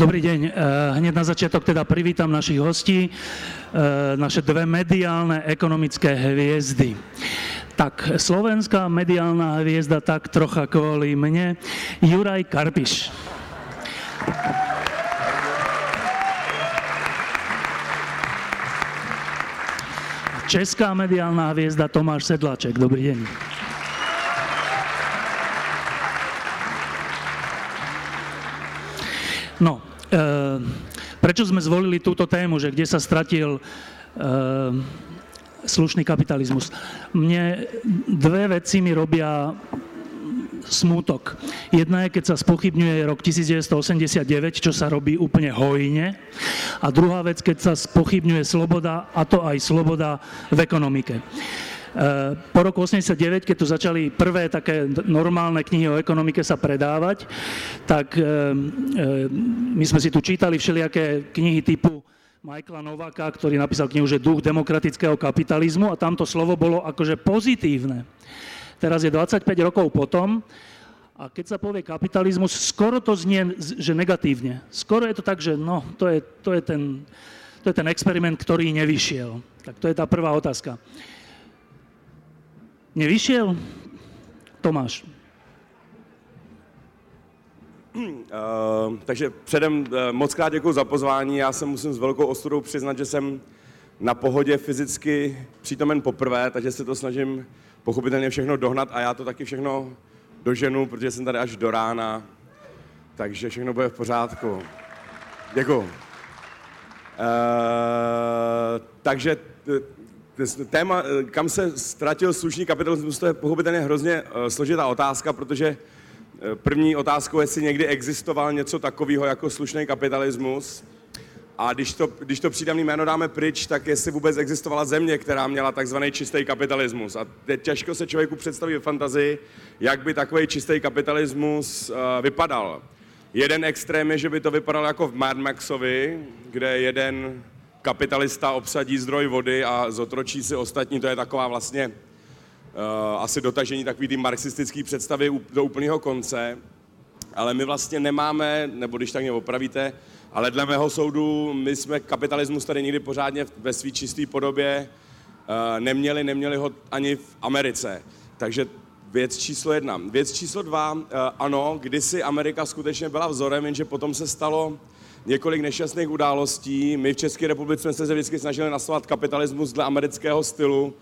Dobrý deň. Eh, hneď na začiatok teda privítam našich hostí, eh, naše dve mediálne ekonomické hviezdy. Tak, slovenská mediálna hviezda tak trocha kvôli mne, Juraj Karpiš. Česká mediálna hviezda Tomáš Sedláček. Dobrý deň. No, prečo sme zvolili túto tému, že kde sa stratil ehm, slušný kapitalizmus? Mne dve veci mi robia smútok. Jedna je, keď sa spochybňuje rok 1989, čo sa robí úplne hojne. A druhá vec, keď sa spochybňuje sloboda, a to aj sloboda v ekonomike. Eh, po roku 89, keď tu začali prvé také normálne knihy o ekonomike sa predávať, tak eh, eh, my sme si tu čítali všelijaké knihy typu Michaela Novaka, ktorý napísal knihu, že duch demokratického kapitalizmu a tamto slovo bolo akože pozitívne. Teraz je 25 rokov potom a keď sa povie kapitalizmus, skoro to znie, že negatívne. Skoro je to tak, že no, to je, to je, ten, to je ten experiment, ktorý nevyšiel. Tak to je tá prvá otázka. Nevyšiel? Tomáš. Uh, takže předem uh, moc krát děkuji za pozvání. Já se musím s velkou ostudou přiznat, že jsem na pohodě fyzicky přítomen poprvé, takže se to snažím pochopitelně všechno dohnat a já to taky všechno doženu, protože jsem tady až do rána, takže všechno bude v pořádku. Děkuji. Uh, takže téma, eh, kam se ztratil slušný kapitalismus, to je pochopitelně hrozně eh, složitá otázka, protože eh, první otázkou je, jestli někdy existoval něco takového jako slušný kapitalismus. A když to, když to přídavný jméno dáme pryč, tak jestli vůbec existovala země, která měla takzvaný čistý kapitalismus. A teď těžko se člověku představí v fantazii, jak by takový čistý kapitalismus vypadal. Jeden extrém je, že by to vypadalo jako v Mad Maxovi, kde jeden kapitalista obsadí zdroj vody a zotročí si ostatní, to je taková vlastně uh, asi dotažení takový ty marxistický představy do úplného konce, ale my vlastně nemáme, nebo když tak mě opravíte, ale dle mého soudu my jsme kapitalismus tady nikdy pořádně ve své čisté podobě uh, neměli, neměli ho ani v Americe. Takže věc číslo jedna. Věc číslo dva, uh, ano, kdysi Amerika skutečně byla vzorem, jenže potom se stalo několik nešťastných událostí. My v České republice jsme se vždycky snažili naslovat kapitalismus dle amerického stylu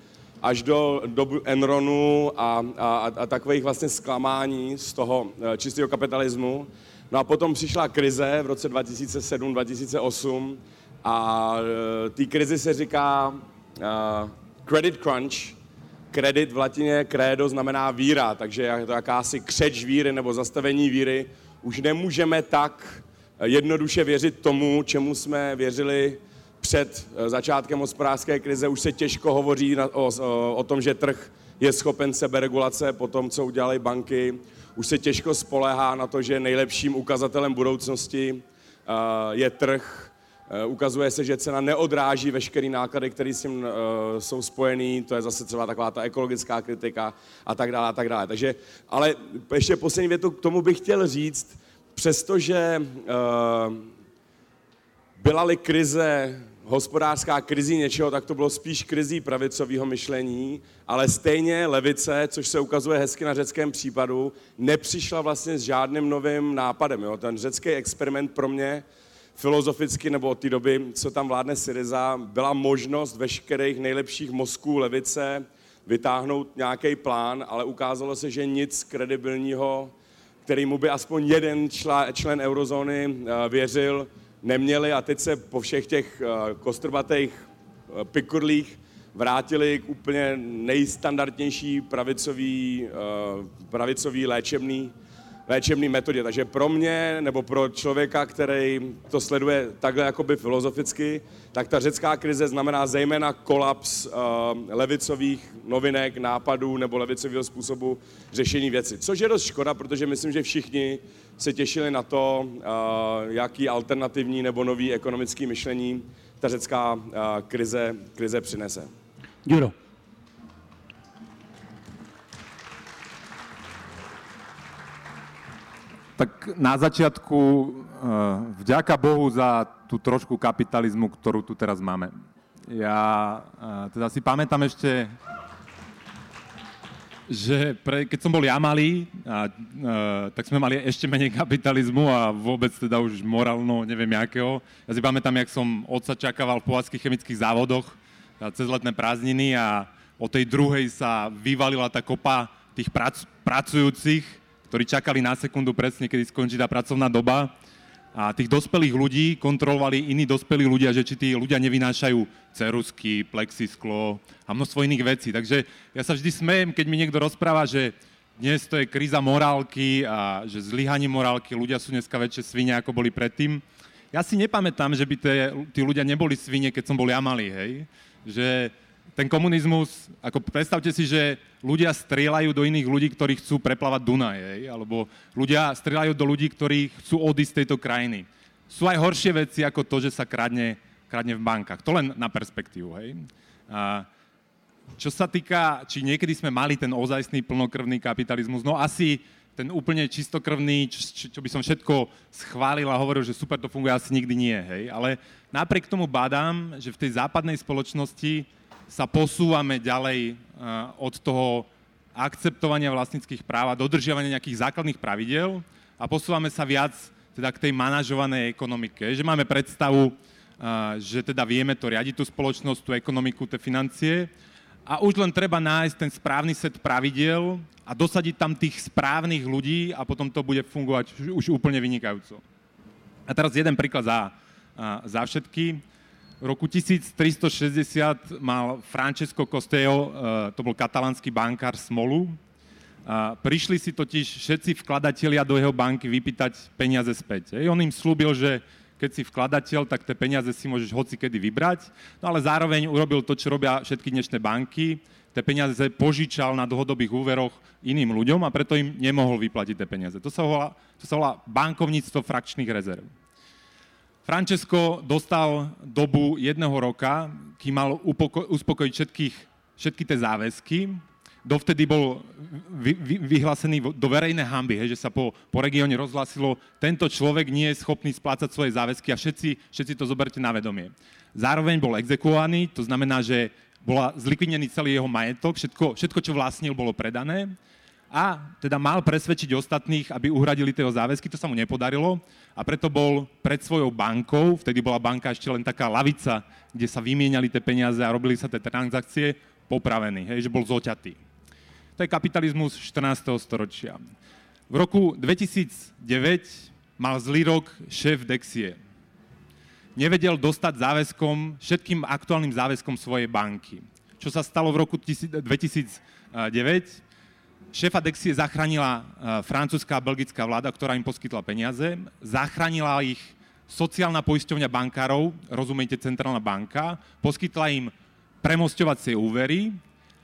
až do dobu Enronu a, a, a takových vlastně zklamání z toho eh, čistého kapitalismu. No a potom přišla krize v roce 2007-2008 a eh, té krizi se říká uh, credit crunch. Kredit v latině credo znamená víra, takže je to jakási křeč víry nebo zastavení víry. Už nemůžeme tak jednoduše věřit tomu, čemu jsme věřili před eh, začátkem hospodářské krize. Už se těžko hovoří o, o, o tom, že trh je schopen seberegulace po tom, co udělali banky. Už se těžko spolehá na to, že nejlepším ukazatelem budoucnosti uh, je trh. Ukazuje se, že cena neodráží veškeré náklady, které s tím jsou spojené. To je zase třeba taková ta ekologická kritika a tak dále a tak dále. Takže, ale ještě poslední větu k tomu bych chtěl říct, přestože uh, byla-li krize, hospodářská krizi něčeho, tak to bylo spíš krizí pravicového myšlení, ale stejně levice, což se ukazuje hezky na řeckém případu, nepřišla vlastně s žádným novým nápadem. Jo? Ten řecký experiment pro mě filozoficky, nebo od té doby, co tam vládne Syriza, byla možnost veškerých nejlepších mozků levice vytáhnout nějaký plán, ale ukázalo se, že nic kredibilního kterýmu by aspoň jeden člen, eurozóny eh, věřil, neměli a teď se po všech těch eh, kostrbatých eh, pikurlích vrátili k úplně nejstandardnější pravicový, pravicový léčebný léčebný metodě. Takže pro mě, nebo pro člověka, který to sleduje takhle jakoby filozoficky, tak ta řecká krize znamená zejména kolaps uh, levicových novinek, nápadů nebo levicového způsobu řešení věci. Což je dost škoda, protože myslím, že všichni se těšili na to, uh, jaký alternativní nebo nový ekonomický myšlení ta řecká uh, krize, krize přinese. Juro. Tak na začiatku vďaka Bohu za tú trošku kapitalizmu, ktorú tu teraz máme. Ja teda si pamätám ešte že pre, keď som bol ja malý, a, a, tak sme mali ešte menej kapitalizmu a vôbec teda už morálno neviem jakého. Ja si pamätám, jak som otca čakával v povackých chemických závodoch cez letné prázdniny a o tej druhej sa vyvalila tá kopa tých prac, pracujúcich, ktorí čakali na sekundu presne, kedy skončí tá pracovná doba a tých dospelých ľudí kontrolovali iní dospelí ľudia, že či tí ľudia nevynášajú cerusky, plexisklo a množstvo iných vecí. Takže ja sa vždy smejem, keď mi niekto rozpráva, že dnes to je kríza morálky a že zlyhanie morálky, ľudia sú dneska väčšie svine, ako boli predtým. Ja si nepamätám, že by tie, tí ľudia neboli svine, keď som bol ja malý, hej. Že ten komunizmus, ako predstavte si, že ľudia strieľajú do iných ľudí, ktorí chcú preplávať Dunaj, hej? alebo ľudia strieľajú do ľudí, ktorí chcú odísť z tejto krajiny. Sú aj horšie veci ako to, že sa kradne, kradne v bankách. To len na perspektívu. Hej? A čo sa týka, či niekedy sme mali ten ozajstný plnokrvný kapitalizmus, no asi ten úplne čistokrvný, čo, čo by som všetko schválil a hovoril, že super to funguje, asi nikdy nie, hej. Ale napriek tomu badám, že v tej západnej spoločnosti sa posúvame ďalej eh, od toho akceptovania vlastníckých práv a dodržiavania nejakých základných pravidel a posúvame sa viac teda k tej manažovanej ekonomike. Že máme predstavu, eh, že teda vieme to riadiť, tú spoločnosť, tú ekonomiku, tie financie a už len treba nájsť ten správny set pravidel a dosadiť tam tých správnych ľudí a potom to bude fungovať už úplne vynikajúco. A teraz jeden príklad za, eh, za všetky. V roku 1360 mal Francesco Costello, eh, to bol katalánsky bankár, smolu. Prišli si totiž všetci vkladatelia do jeho banky vypýtať peniaze späť. On im slúbil, že keď si vkladateľ, tak tie peniaze si môžeš hoci kedy vybrať, no ale zároveň urobil to, čo robia všetky dnešné banky, tie peniaze požičal na dlhodobých úveroch iným ľuďom a preto im nemohol vyplatiť tie peniaze. To sa volá, to sa volá bankovníctvo frakčných rezerv. Francesco dostal dobu jedného roka, kým mal upoko- uspokojiť všetkých, všetky tie záväzky. Dovtedy bol vy, vy, vyhlásený do verejnej hamby, hej, že sa po, po regióne rozhlásilo, tento človek nie je schopný splácať svoje záväzky a všetci, všetci to zoberte na vedomie. Zároveň bol exekuovaný, to znamená, že bola zlikvidený celý jeho majetok, všetko, všetko, čo vlastnil, bolo predané a teda mal presvedčiť ostatných, aby uhradili tie záväzky, to sa mu nepodarilo a preto bol pred svojou bankou, vtedy bola banka ešte len taká lavica, kde sa vymieniali tie peniaze a robili sa tie transakcie, popravený, hej, že bol zoťatý. To je kapitalizmus 14. storočia. V roku 2009 mal zlý rok šéf Dexie. Nevedel dostať záväzkom, všetkým aktuálnym záväzkom svojej banky. Čo sa stalo v roku 2009? Šéfa Dexie zachránila e, francúzska a belgická vláda, ktorá im poskytla peniaze. Zachránila ich sociálna poisťovňa bankárov, rozumiete, centrálna banka, poskytla im premostovacie úvery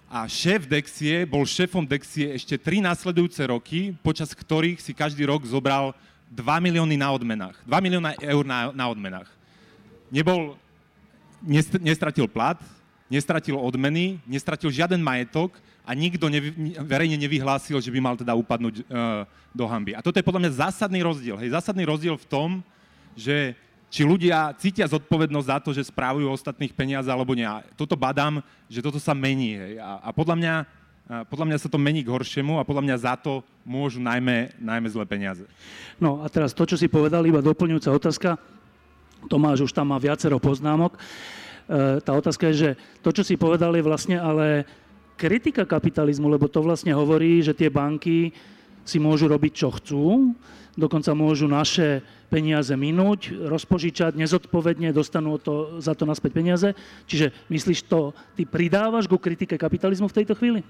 a šéf Dexie bol šéfom Dexie ešte tri následujúce roky, počas ktorých si každý rok zobral 2 milióny na odmenách. 2 milióna eur na, na odmenách. Nebol, nestratil plat, nestratil odmeny, nestratil žiaden majetok a nikto nevy, verejne nevyhlásil, že by mal teda upadnúť uh, do hamby. A toto je podľa mňa zásadný rozdiel. Hej, zásadný rozdiel v tom, že či ľudia cítia zodpovednosť za to, že správujú ostatných peniaze alebo nie. A toto badám, že toto sa mení. Hej. A, a podľa, mňa, a podľa mňa sa to mení k horšiemu a podľa mňa za to môžu najmä, najmä zlé peniaze. No a teraz to, čo si povedal, iba doplňujúca otázka. Tomáš už tam má viacero poznámok. E, tá otázka je, že to, čo si povedal, je vlastne ale kritika kapitalizmu, lebo to vlastne hovorí, že tie banky si môžu robiť, čo chcú, dokonca môžu naše peniaze minúť, rozpožičať nezodpovedne, dostanú to, za to naspäť peniaze. Čiže myslíš to, ty pridávaš ku kritike kapitalizmu v tejto chvíli?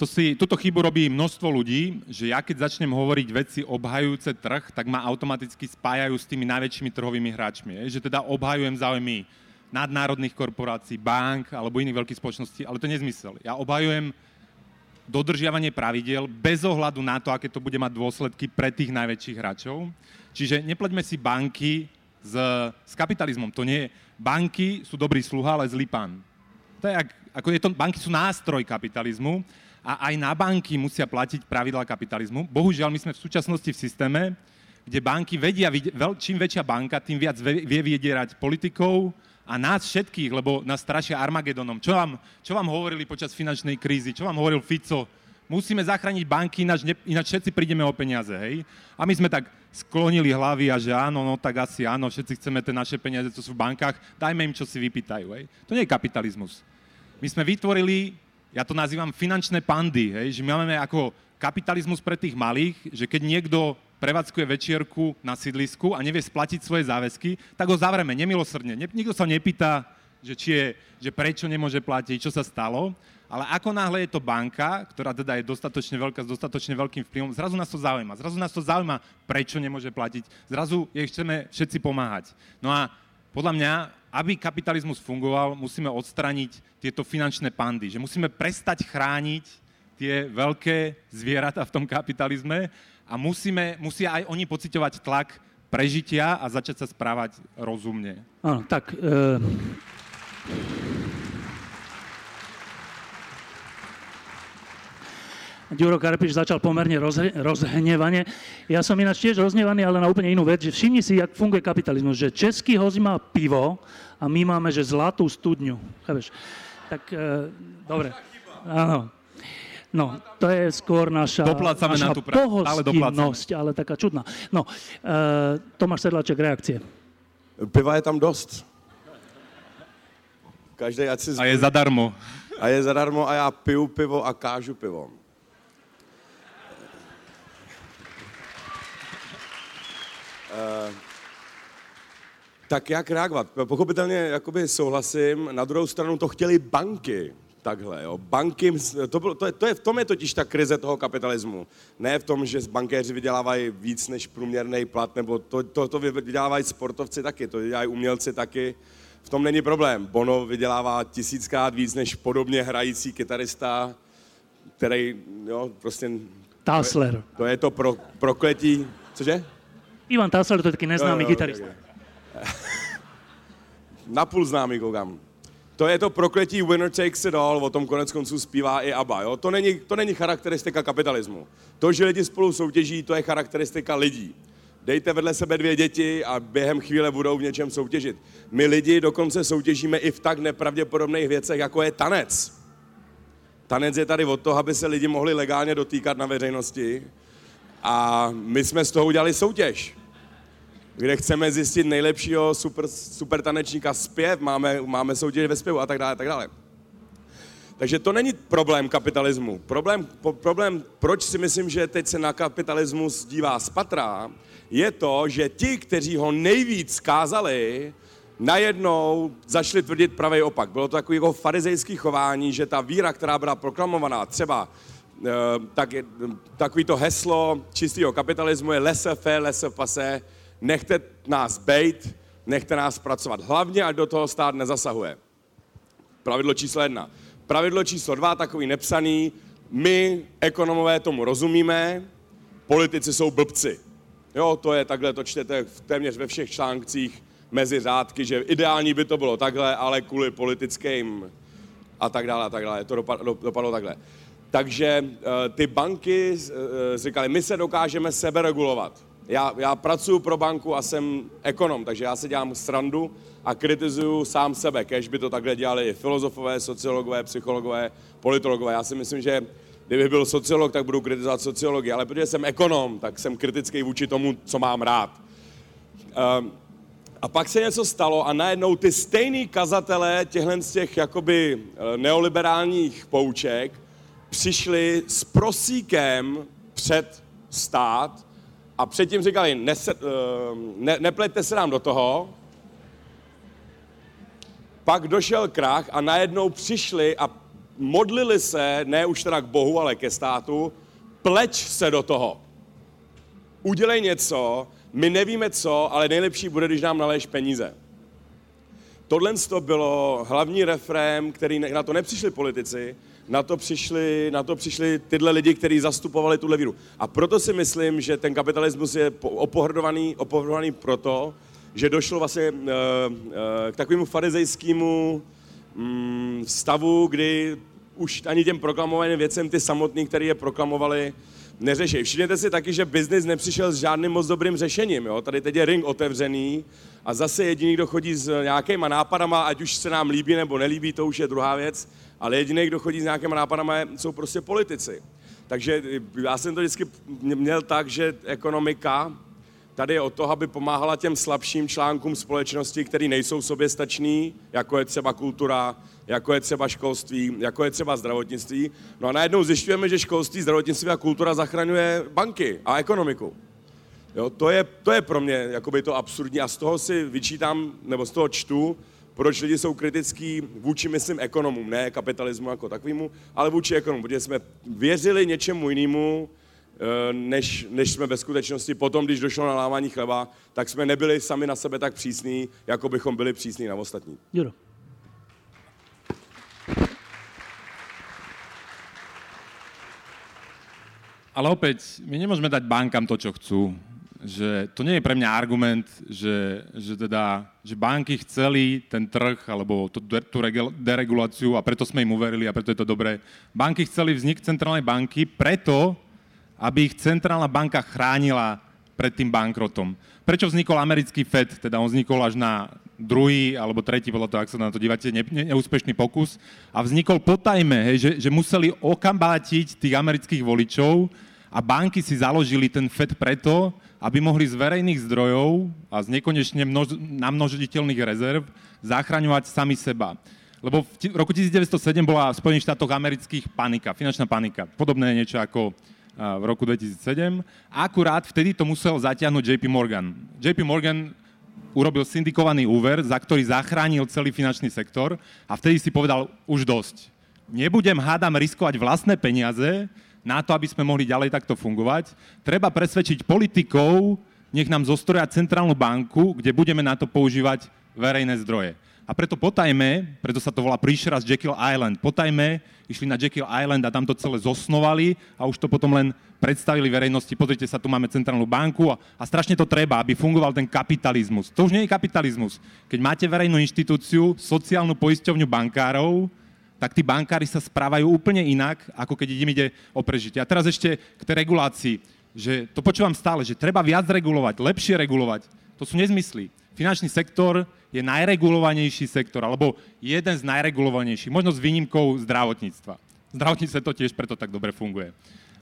To si, túto chybu robí množstvo ľudí, že ja keď začnem hovoriť veci obhajujúce trh, tak ma automaticky spájajú s tými najväčšími trhovými hráčmi. Že teda obhajujem záujmy nadnárodných korporácií, bank alebo iných veľkých spoločností, ale to je nezmysel. Ja obhajujem dodržiavanie pravidel bez ohľadu na to, aké to bude mať dôsledky pre tých najväčších hráčov. Čiže nepleďme si banky s, s kapitalizmom. To nie je. Banky sú dobrý sluha, ale zlý pán. To je, ako je to, banky sú nástroj kapitalizmu a aj na banky musia platiť pravidla kapitalizmu. Bohužiaľ, my sme v súčasnosti v systéme, kde banky vedia, čím väčšia banka, tým viac vie vydierať politikov a nás všetkých, lebo nás strašia Armagedonom. Čo vám, čo vám hovorili počas finančnej krízy? Čo vám hovoril Fico? Musíme zachrániť banky, ináč, ne, ináč všetci prídeme o peniaze, hej? A my sme tak sklonili hlavy a že áno, no tak asi áno, všetci chceme tie naše peniaze, čo sú v bankách, dajme im, čo si vypýtajú, hej? To nie je kapitalizmus. My sme vytvorili, ja to nazývam finančné pandy, hej? že my máme ako kapitalizmus pre tých malých, že keď niekto prevádzkuje večierku na sídlisku a nevie splatiť svoje záväzky, tak ho zavreme nemilosrdne. Nikto sa nepýta, že, či je, že prečo nemôže platiť, čo sa stalo. Ale ako náhle je to banka, ktorá teda je dostatočne veľká, s dostatočne veľkým vplyvom, zrazu nás to zaujíma. Zrazu nás to zaujíma, prečo nemôže platiť. Zrazu jej chceme všetci pomáhať. No a podľa mňa, aby kapitalizmus fungoval, musíme odstraniť tieto finančné pandy. Že musíme prestať chrániť tie veľké zvieratá v tom kapitalizme a musíme, musia aj oni pociťovať tlak prežitia a začať sa správať rozumne. Áno, tak... E... Ďuro Karpiš začal pomerne rozhe- rozhnevane. Ja som ináč tiež rozhnevaný, ale na úplne inú vec, že všimni si, jak funguje kapitalizmus, že český host má pivo a my máme, že zlatú studňu. Chápeš? Tak, e, dobre. Áno. No, to je skôr naša, naša na tú pra- pohostinnosť, ale, ale taká čudná. No, e, Tomáš Sedlaček, reakcie. Piva je tam dost. Každý, ať si zvolí. A je zadarmo. A je zadarmo a já piju pivo a kážu pivo. Uh, tak jak reagovat? Pochopitelně jakoby souhlasím, na druhou stranu to chtěli banky, takhle, jo. Banky, to, bylo, to, je, to je, v tom je totiž ta krize toho kapitalismu. Ne v tom, že bankéři vydělávají víc než průměrný plat, nebo to, to, to vydělávají sportovci taky, to dělají umělci taky. V tom není problém. Bono vydělává tisíckrát víc než podobně hrající kytarista, který, jo, prostě... Tassler. To, to je to pro, prokletí, cože? Ivan Tassel, to je taký neznámy no, gitarista. Napůl známý koukám. To je to prokletí winner takes it all, o tom konec konců zpívá i ABBA. Jo? To, není, to není charakteristika kapitalismu. To, že lidi spolu soutěží, to je charakteristika lidí. Dejte vedle sebe dvě děti a během chvíle budou v něčem soutěžit. My lidi dokonce soutěžíme i v tak nepravděpodobných věcech, jako je tanec. Tanec je tady od toho, aby se lidi mohli legálně dotýkat na veřejnosti. A my jsme z toho udělali soutěž kde chceme zjistit nejlepšího super, super tanečníka zpěv, máme, máme soutěž ve zpěvu a tak dále, tak dále. Takže to není problém kapitalismu. Problém, po, problém, proč si myslím, že teď se na kapitalismus dívá z patra, je to, že ti, kteří ho nejvíc kázali, najednou začali tvrdit pravý opak. Bylo to takové jako farizejské chování, že ta víra, která byla proklamovaná, třeba eh, tak, takový to heslo čistého kapitalismu je laissez-faire, laissez-passer, nechte nás bejt, nechte nás pracovat. Hlavně, ať do toho stát nezasahuje. Pravidlo číslo jedna. Pravidlo číslo dva, takový nepsaný, my, ekonomové, tomu rozumíme, politici jsou blbci. Jo, to je takhle, to čtete v téměř ve všech článkcích mezi řádky, že ideální by to bylo takhle, ale kvůli politickým a tak dále a tak dále. To dopadlo, dopadlo takhle. Takže uh, ty banky uh, říkali, my se dokážeme seberegulovat já, já pracuji pro banku a jsem ekonom, takže já se dělám srandu a kritizuju sám sebe, kež by to takhle dělali filozofové, sociologové, psychologové, politologové. Já si myslím, že kdybych byl sociolog, tak budu kritizovat sociologii, ale protože jsem ekonom, tak jsem kritický vůči tomu, co mám rád. Um, a pak se něco stalo a najednou ty stejný kazatelé těchhle z těch jakoby eh, neoliberálních pouček přišli s prosíkem před stát a předtím říkali, nese, uh, ne, nepleťte se nám do toho. Pak došel krach a najednou přišli a modlili se, ne už teda k Bohu, ale ke státu, pleč se do toho. Udělej něco, my nevíme co, ale nejlepší bude, když nám naleješ peníze. Tohle to bylo hlavní refrém, který na to nepřišli politici, na to přišli, na to přišli tyhle lidi, kteří zastupovali tuhle víru. A proto si myslím, že ten kapitalismus je opohrdovaný, opohrdovaný proto, že došlo vlastně uh, uh, k takovému farizejskému mm, stavu, kdy už ani těm proklamovaným věcem ty samotný, které je proklamovali, neřeší. Všimněte si taky, že biznis nepřišel s žádným moc dobrým řešením. Jo? Tady teď je ring otevřený a zase jediný, kdo chodí s nějakýma nápadama, ať už se nám líbí nebo nelíbí, to už je druhá věc, ale jediný, kdo chodí s nějakýma nápadama, jsou prostě politici. Takže já jsem to vždycky měl tak, že ekonomika tady je o to, aby pomáhala těm slabším článkům společnosti, který nejsou soběstační, jako je třeba kultura, jako je třeba školství, jako je třeba zdravotnictví. No a najednou zjišťujeme, že školství, zdravotnictví a kultura zachraňuje banky a ekonomiku. Jo, to, je, to je pro mě jakoby to absurdní a z toho si vyčítám, nebo z toho čtu, proč lidi jsou kritický vůči, myslím, ekonomům, ne kapitalismu jako takovému, ale vůči ekonomům, protože jsme věřili něčemu jinému, eh, než, než jsme ve skutečnosti potom, když došlo na lávání chleba, tak jsme nebyli sami na sebe tak přísní, jako bychom byli přísní na ostatní. Juro. Ale opäť, my nemôžeme dať bankám to, čo chcú. Že to nie je pre mňa argument, že, že, teda, že banky chceli ten trh alebo tú, tú dereguláciu a preto sme im uverili a preto je to dobré. Banky chceli vznik centrálnej banky preto, aby ich centrálna banka chránila pred tým bankrotom. Prečo vznikol americký FED? Teda on vznikol až na druhý alebo tretí, podľa toho, ak sa na to dívate, ne, ne, neúspešný pokus. A vznikol potajme, hej, že, že museli okambátiť tých amerických voličov a banky si založili ten FED preto, aby mohli z verejných zdrojov a z nekonečne množ, namnožiteľných rezerv zachraňovať sami seba. Lebo v roku 1907 bola v Spojených štátoch amerických panika, finančná panika. Podobné niečo ako v roku 2007. Akurát vtedy to musel zatiahnuť JP Morgan. JP Morgan urobil syndikovaný úver, za ktorý zachránil celý finančný sektor a vtedy si povedal už dosť. Nebudem, hádam, riskovať vlastné peniaze na to, aby sme mohli ďalej takto fungovať. Treba presvedčiť politikov, nech nám zostroja centrálnu banku, kde budeme na to používať verejné zdroje. A preto potajme, preto sa to volá príšera z Jekyll Island, potajme išli na Jekyll Island a tam to celé zosnovali a už to potom len predstavili verejnosti, pozrite sa, tu máme centrálnu banku a, a strašne to treba, aby fungoval ten kapitalizmus. To už nie je kapitalizmus. Keď máte verejnú inštitúciu, sociálnu poisťovňu bankárov, tak tí bankári sa správajú úplne inak, ako keď im ide o prežitie. A teraz ešte k tej regulácii, že to počúvam stále, že treba viac regulovať, lepšie regulovať. To sú nezmysly. Finančný sektor je najregulovanejší sektor, alebo jeden z najregulovanejších, možno s výnimkou zdravotníctva. Zdravotníctvo to tiež preto tak dobre funguje.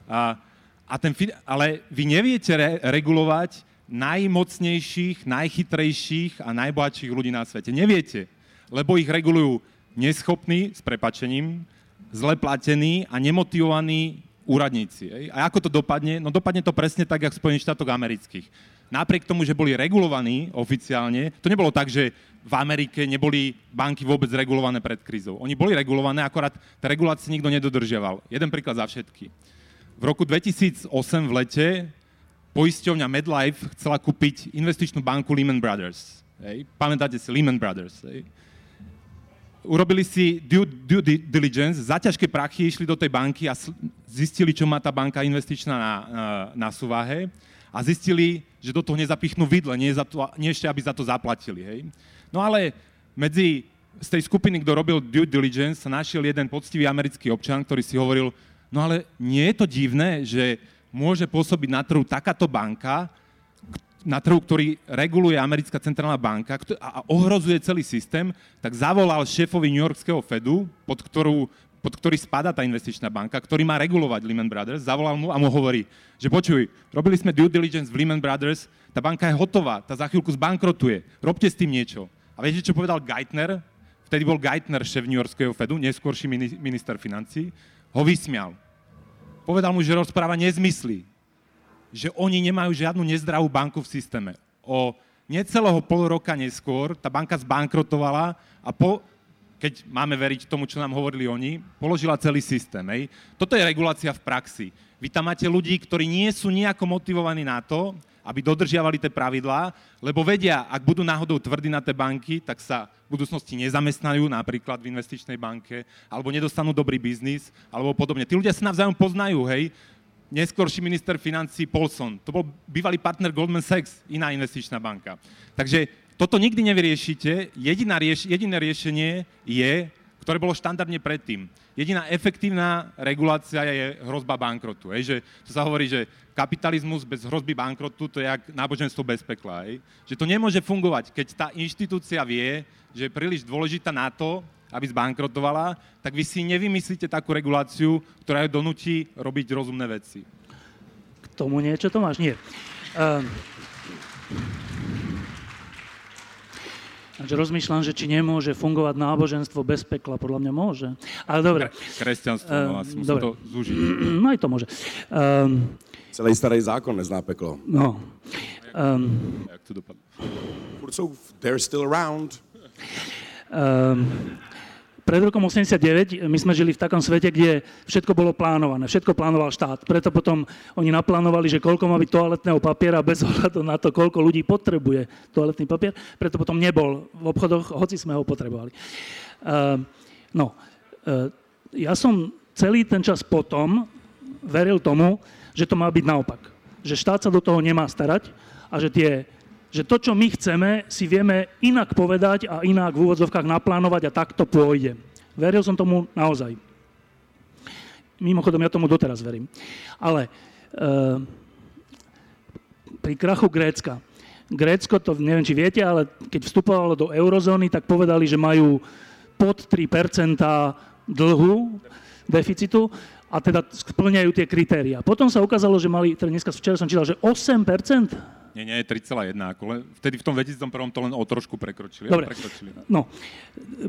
A, a ten, ale vy neviete re, regulovať najmocnejších, najchytrejších a najbohatších ľudí na svete. Neviete, lebo ich regulujú neschopní, s prepačením, zle platení a nemotivovaní úradníci. A ako to dopadne? No dopadne to presne tak, ako v Spojených štátoch amerických napriek tomu, že boli regulovaní oficiálne, to nebolo tak, že v Amerike neboli banky vôbec regulované pred krízou. Oni boli regulované, akorát tá regulácie nikto nedodržiaval. Jeden príklad za všetky. V roku 2008 v lete poisťovňa MedLife chcela kúpiť investičnú banku Lehman Brothers. Hej. Pamätáte si Lehman Brothers. Hej. Urobili si due, due diligence, za ťažké prachy išli do tej banky a zistili, čo má tá banka investičná na, na, súvahe a zistili, že do toho nezapichnú vidle, nie, za to, nie ešte, aby za to zaplatili. Hej? No ale medzi z tej skupiny, kto robil due diligence, sa našiel jeden poctivý americký občan, ktorý si hovoril, no ale nie je to divné, že môže pôsobiť na trhu takáto banka, na trhu, ktorý reguluje americká centrálna banka a ohrozuje celý systém, tak zavolal šéfovi New Yorkského Fedu, pod ktorú pod ktorý spada tá investičná banka, ktorý má regulovať Lehman Brothers, zavolal mu a mu hovorí, že počuj, robili sme due diligence v Lehman Brothers, tá banka je hotová, tá za chvíľku zbankrotuje, robte s tým niečo. A viete, čo povedal Geithner? Vtedy bol Geithner šéf New Yorkského Fedu, neskôrší minister financí, ho vysmial. Povedal mu, že rozpráva nezmysly, že oni nemajú žiadnu nezdravú banku v systéme. O necelého pol roka neskôr tá banka zbankrotovala a po, keď máme veriť tomu, čo nám hovorili oni, položila celý systém. Hej. Toto je regulácia v praxi. Vy tam máte ľudí, ktorí nie sú nejako motivovaní na to, aby dodržiavali tie pravidlá, lebo vedia, ak budú náhodou tvrdí na tie banky, tak sa v budúcnosti nezamestnajú napríklad v investičnej banke, alebo nedostanú dobrý biznis, alebo podobne. Tí ľudia sa navzájom poznajú, hej. Neskorší minister financí Paulson, to bol bývalý partner Goldman Sachs, iná investičná banka. Takže toto nikdy nevyriešite. Jediná rieš, jediné riešenie je ktoré bolo štandardne predtým. Jediná efektívna regulácia je hrozba bankrotu. Hej? Že to sa hovorí, že kapitalizmus bez hrozby bankrotu to je jak náboženstvo bez pekla. Hej? Že to nemôže fungovať, keď tá inštitúcia vie, že je príliš dôležitá na to, aby zbankrotovala, tak vy si nevymyslíte takú reguláciu, ktorá ju donúti robiť rozumné veci. K tomu niečo to máš? Nie. Um, Takže rozmýšľam, že či nemôže fungovať náboženstvo bez pekla. Podľa mňa môže. Ale dobre. Kresťanstvo, no, asi musím to zúžiť. No aj to môže. Um, Celý starý zákon nezná peklo. No. Um, Jak to dopadne? Furt they're still around. um, pred rokom 89 my sme žili v takom svete, kde všetko bolo plánované, všetko plánoval štát. Preto potom oni naplánovali, že koľko má byť toaletného papiera bez ohľadu na to, koľko ľudí potrebuje toaletný papier. Preto potom nebol v obchodoch, hoci sme ho potrebovali. Uh, no, uh, ja som celý ten čas potom veril tomu, že to má byť naopak. Že štát sa do toho nemá starať a že tie že to, čo my chceme, si vieme inak povedať a inak v úvodzovkách naplánovať a takto pôjde. Veril som tomu naozaj. Mimochodom, ja tomu doteraz verím. Ale e, pri krachu Grécka. Grécko, to neviem, či viete, ale keď vstupovalo do eurozóny, tak povedali, že majú pod 3% dlhu, deficitu a teda splňajú tie kritéria. Potom sa ukázalo, že mali, teda dneska včera som čítal, že 8 nie, nie, 3,1. Ako vtedy v tom 2001 to len o trošku prekročili. Dobre, prekročili. no,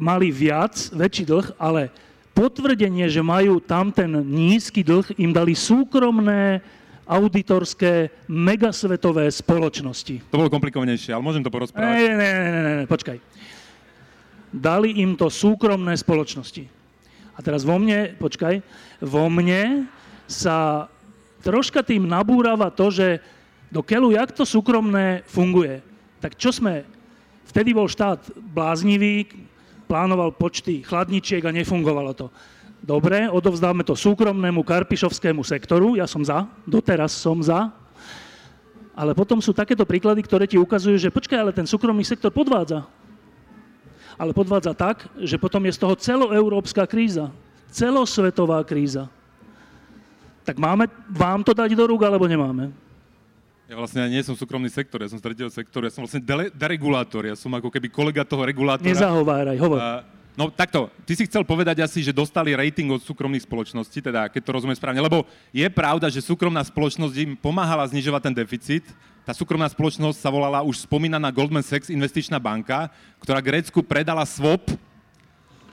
mali viac, väčší dlh, ale potvrdenie, že majú tam ten nízky dlh, im dali súkromné auditorské megasvetové spoločnosti. To bolo komplikovanejšie, ale môžem to porozprávať. Ne, ne, ne, ne, ne, počkaj. Dali im to súkromné spoločnosti. A teraz vo mne, počkaj, vo mne sa troška tým nabúrava to, že do keľu, jak to súkromné funguje. Tak čo sme, vtedy bol štát bláznivý, plánoval počty chladničiek a nefungovalo to. Dobre, odovzdáme to súkromnému karpišovskému sektoru, ja som za, doteraz som za, ale potom sú takéto príklady, ktoré ti ukazujú, že počkaj, ale ten súkromný sektor podvádza. Ale podvádza tak, že potom je z toho celoeurópska kríza, celosvetová kríza. Tak máme vám to dať do rúk, alebo nemáme? Ja vlastne nie som súkromný sektor, ja som z tretieho sektoru, ja som vlastne dele, deregulátor, ja som ako keby kolega toho regulátora. Nezahováraj, hovor. Uh, no takto, ty si chcel povedať asi, že dostali rating od súkromných spoločností, teda keď to rozumiem správne, lebo je pravda, že súkromná spoločnosť im pomáhala znižovať ten deficit, tá súkromná spoločnosť sa volala už spomínaná Goldman Sachs investičná banka, ktorá Grécku predala swap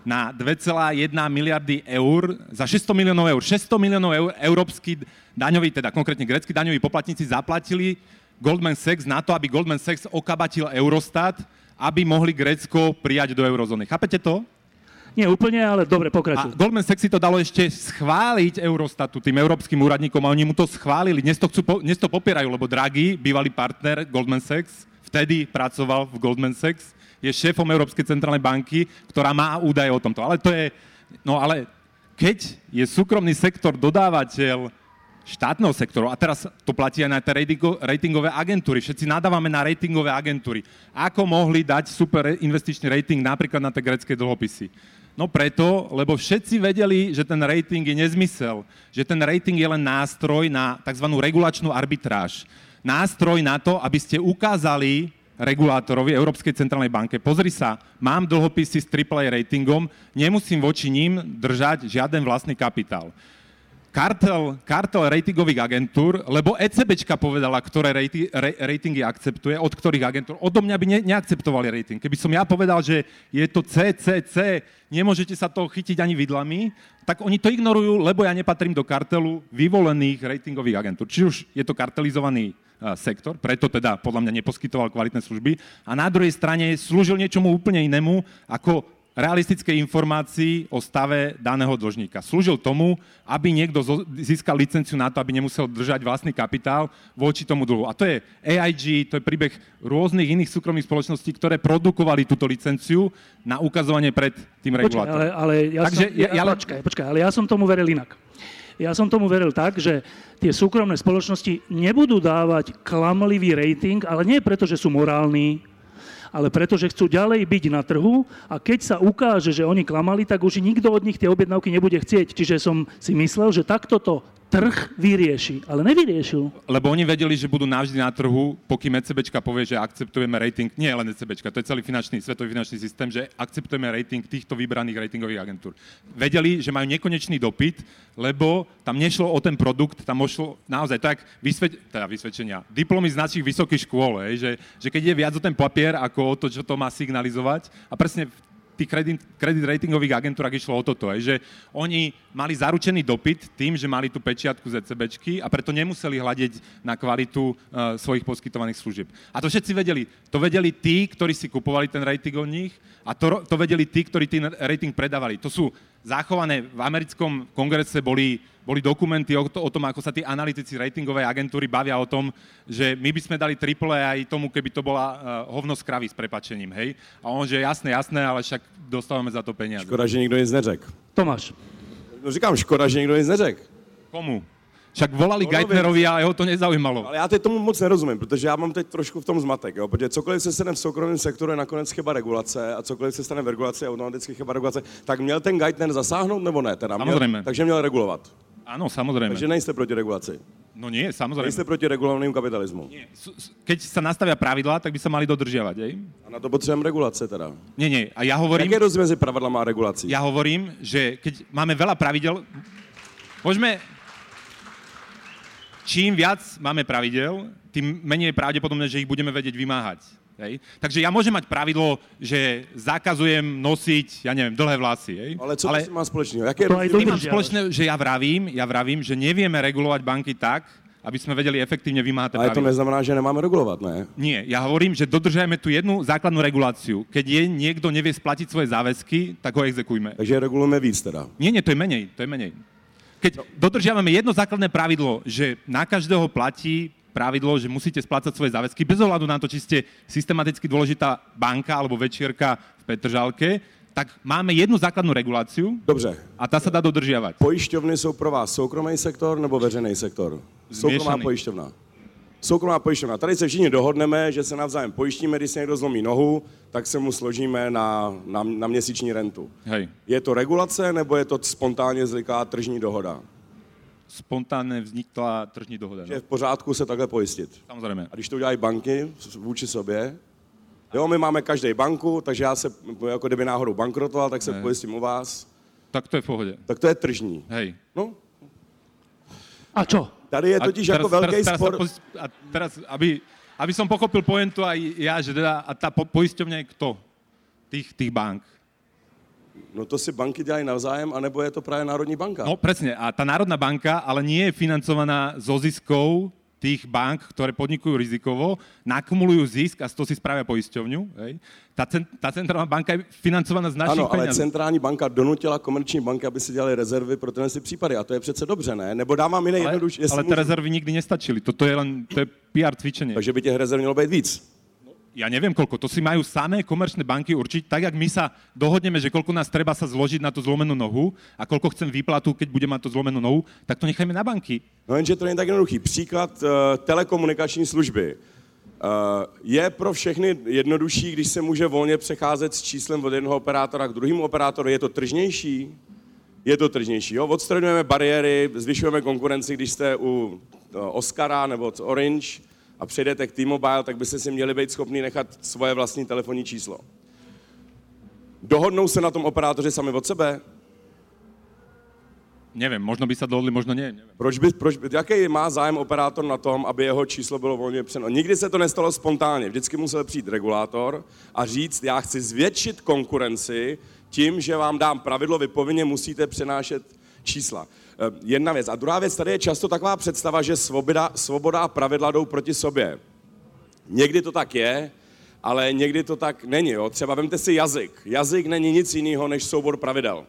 na 2,1 miliardy eur za 600 miliónov eur. 600 miliónov eur európsky daňoví, teda konkrétne greckí daňoví poplatníci zaplatili Goldman Sachs na to, aby Goldman Sachs okabatil Eurostat, aby mohli Grécko prijať do eurozóny. Chápete to? Nie úplne, ale dobre, pokračuj. A Goldman Sachs si to dalo ešte schváliť Eurostatu, tým európskym úradníkom a oni mu to schválili. Dnes to, chcú, dnes to popierajú, lebo Draghi, bývalý partner Goldman Sachs, vtedy pracoval v Goldman Sachs je šéfom Európskej centrálnej banky, ktorá má údaje o tomto. Ale to je, no ale keď je súkromný sektor dodávateľ štátneho sektoru, a teraz to platí aj na tie ratingové agentúry, všetci nadávame na ratingové agentúry. Ako mohli dať super investičný rating napríklad na tie grecké dlhopisy? No preto, lebo všetci vedeli, že ten rating je nezmysel, že ten rating je len nástroj na tzv. regulačnú arbitráž. Nástroj na to, aby ste ukázali regulátorovi Európskej centrálnej banke, pozri sa, mám dlhopisy s AAA ratingom, nemusím voči ním držať žiaden vlastný kapitál. Kartel, kartel ratingových agentúr, lebo ECBčka povedala, ktoré rati, re, ratingy akceptuje, od ktorých agentúr. Odo mňa by ne, neakceptovali rating. Keby som ja povedal, že je to CCC, nemôžete sa toho chytiť ani vidlami, tak oni to ignorujú, lebo ja nepatrím do kartelu vyvolených ratingových agentúr. Či už je to kartelizovaný sektor, preto teda podľa mňa neposkytoval kvalitné služby a na druhej strane slúžil niečomu úplne inému ako realistické informácií o stave daného dlžníka. Slúžil tomu, aby niekto získal licenciu na to, aby nemusel držať vlastný kapitál voči tomu dlhu. A to je AIG, to je príbeh rôznych iných súkromných spoločností, ktoré produkovali túto licenciu na ukazovanie pred tým regulátorom. Ale, ale ja Takže som, ja, ja, počkaj, počkaj, ale ja som tomu veril inak. Ja som tomu veril tak, že tie súkromné spoločnosti nebudú dávať klamlivý rating, ale nie preto, že sú morálni, ale preto, že chcú ďalej byť na trhu a keď sa ukáže, že oni klamali, tak už nikto od nich tie objednávky nebude chcieť. Čiže som si myslel, že takto to trh vyrieši, ale nevyriešil. Lebo oni vedeli, že budú navždy na trhu, pokým ECBčka povie, že akceptujeme rating, nie len ECBčka, to je celý finančný, svetový finančný systém, že akceptujeme rating týchto vybraných ratingových agentúr. Vedeli, že majú nekonečný dopyt, lebo tam nešlo o ten produkt, tam šlo naozaj tak vysvet, teda vysvedčenia, diplomy z našich vysokých škôl, že, že keď je viac o ten papier, ako o to, čo to má signalizovať, a presne tých kredit, kredit ratingových agentúrach išlo o toto, že oni mali zaručený dopyt tým, že mali tú pečiatku z ECBčky a preto nemuseli hľadiť na kvalitu uh, svojich poskytovaných služieb. A to všetci vedeli. To vedeli tí, ktorí si kupovali ten rating od nich a to, to vedeli tí, ktorí ten rating predávali. To sú zachované v americkom kongrese boli boli dokumenty o, to, o tom, ako sa tí analytici ratingovej agentúry bavia o tom, že my by sme dali triple aj tomu, keby to bola uh, hovno z kravy s prepačením, hej? A on, že jasné, jasné, ale však dostávame za to peniaze. Škoda, že nikto nic neřekl. Tomáš. No říkám, škoda, že nikto nic neřekl. Komu? Však volali No, Geithnerovi a jeho to nezaujímalo. Ale já teď tomu moc nerozumím, protože já mám teď trošku v tom zmatek, jo? protože cokoliv se stane v soukromém sektoru je nakonec chyba regulace a cokoliv se stane v regulaci je automaticky chyba regulace, tak měl ten Geithner zasáhnout nebo ne? Teda měl, Samozřejmě. takže měl regulovat. Áno, samozrejme. Takže nejste proti regulaci. No nie, samozrejme. Nejste proti regulovanému kapitalismu. Nie. Keď sa nastavia pravidlá, tak by sa mali dodržiavať, hej? A na to potřebujeme regulace teda. Nie, nie. A ja hovorím... Jaký je rozdíl mezi pravidlama a regulací? Ja hovorím, že keď máme veľa pravidel, môžeme... Čím viac máme pravidel, tým menej je pravdepodobné, že ich budeme vedieť vymáhať. Hej? Takže ja môžem mať pravidlo, že zakazujem nosiť, ja neviem, dlhé vlasy. Hej? Ale co Ale... má společného? Jaký je To aj mám spoločné, že ja vravím, ja vravím, že nevieme regulovať banky tak, aby sme vedeli efektívne vymáhať Ale to neznamená, že nemáme regulovat, ne? Nie, ja hovorím, že dodržajme tú jednu základnú reguláciu. Keď je niekto nevie splatiť svoje záväzky, tak ho exekujme. Takže regulujeme víc teda. Nie, nie, to je menej, to je menej. Keď dodržiavame jedno základné pravidlo, že na každého platí pravidlo, že musíte splácať svoje záväzky, bez ohľadu na to, či ste systematicky dôležitá banka alebo večierka v Petržalke, tak máme jednu základnú reguláciu Dobře. a tá sa dá dodržiavať. Pojišťovny jsou pro vás soukromý sektor nebo veřejný sektor? Soukromá Zmiešaný. pojišťovna. Soukromá pojišťovna. Tady se všichni dohodneme, že se navzájem pojištíme, když se někdo zlomí nohu, tak se mu složíme na, na, na měsíční rentu. Hej, Je to regulace nebo je to spontánně vzniká tržní dohoda? spontánne vznikla tržní dohoda. Že je No. v pořádku se takhle pojistit. Samozrejme. A když to udělají banky vůči sobě, jo, my máme každý banku, takže já se, jako kdyby náhodou bankrotoval, tak se Ne. pojistím u vás, Tak to je v pohode. tak to je tržní. Hej. No, A čo? Tady je A totiž jako velký teraz, spor. Poz- a teraz, aby, aby som pochopil pointu aj ja, že teda, a tá po, poisťovňa je kto? Tých, tých bank. No to si banky dělají navzájem, anebo je to právě Národní banka. No presne, a tá Národná banka ale nie je financovaná zo ziskov tých bank, ktoré podnikujú rizikovo, nakumulujú zisk a z toho si spravia poisťovňu. Hej. Tá, cen, tá centrálna banka je financovaná z našich Ano, ale peňazí. centrální banka donutila komerční banky, aby si dělali rezervy pro tyhle si případy. A to je přece dobře, ne? Nebo dávám jiný ale, jednodušší, jestli ale tie můžu. rezervy nikdy nestačili. Toto je len to je PR cvičenie. Takže by těch rezerv mělo být víc. Ja neviem koľko, to si majú samé komerčné banky určiť, tak jak my sa dohodneme, že koľko nás treba sa zložiť na tú zlomenú nohu a koľko chcem výplatu, keď budem mať tú zlomenú nohu, tak to nechajme na banky. No jenže to není tak jednoduchý. Příklad uh, telekomunikační služby. Uh, je pro všechny jednodušší, když se může volně přecházet s číslem od jednoho operátora k druhému operátorovi. Je to tržnější? Je to tržnější. Jo? Odstraňujeme bariéry, zvyšujeme konkurenci, když jste u uh, Oscara nebo Orange a přejdete k T-Mobile, tak byste si měli být schopni nechat svoje vlastní telefonní číslo. Dohodnou se na tom operátoři sami od sebe? Neviem, možno by sa dohodli, možno. Neviem. Proč by, proč by, jaký má zájem operátor na tom, aby jeho číslo bylo volně přeno? Nikdy se to nestalo spontánně. Vždycky musel přijít regulátor a říct, já chci zvětšit konkurenci tím, že vám dám pravidlo, vy povinně musíte přenášet čísla. Eh, Jedna věc. A druhá věc, tady je často taková představa, že svoboda, svoboda a pravidla jdou proti sobě. Někdy to tak je, ale někdy to tak není. Jo? Třeba vemte si jazyk. Jazyk není nic jiného než soubor pravidel.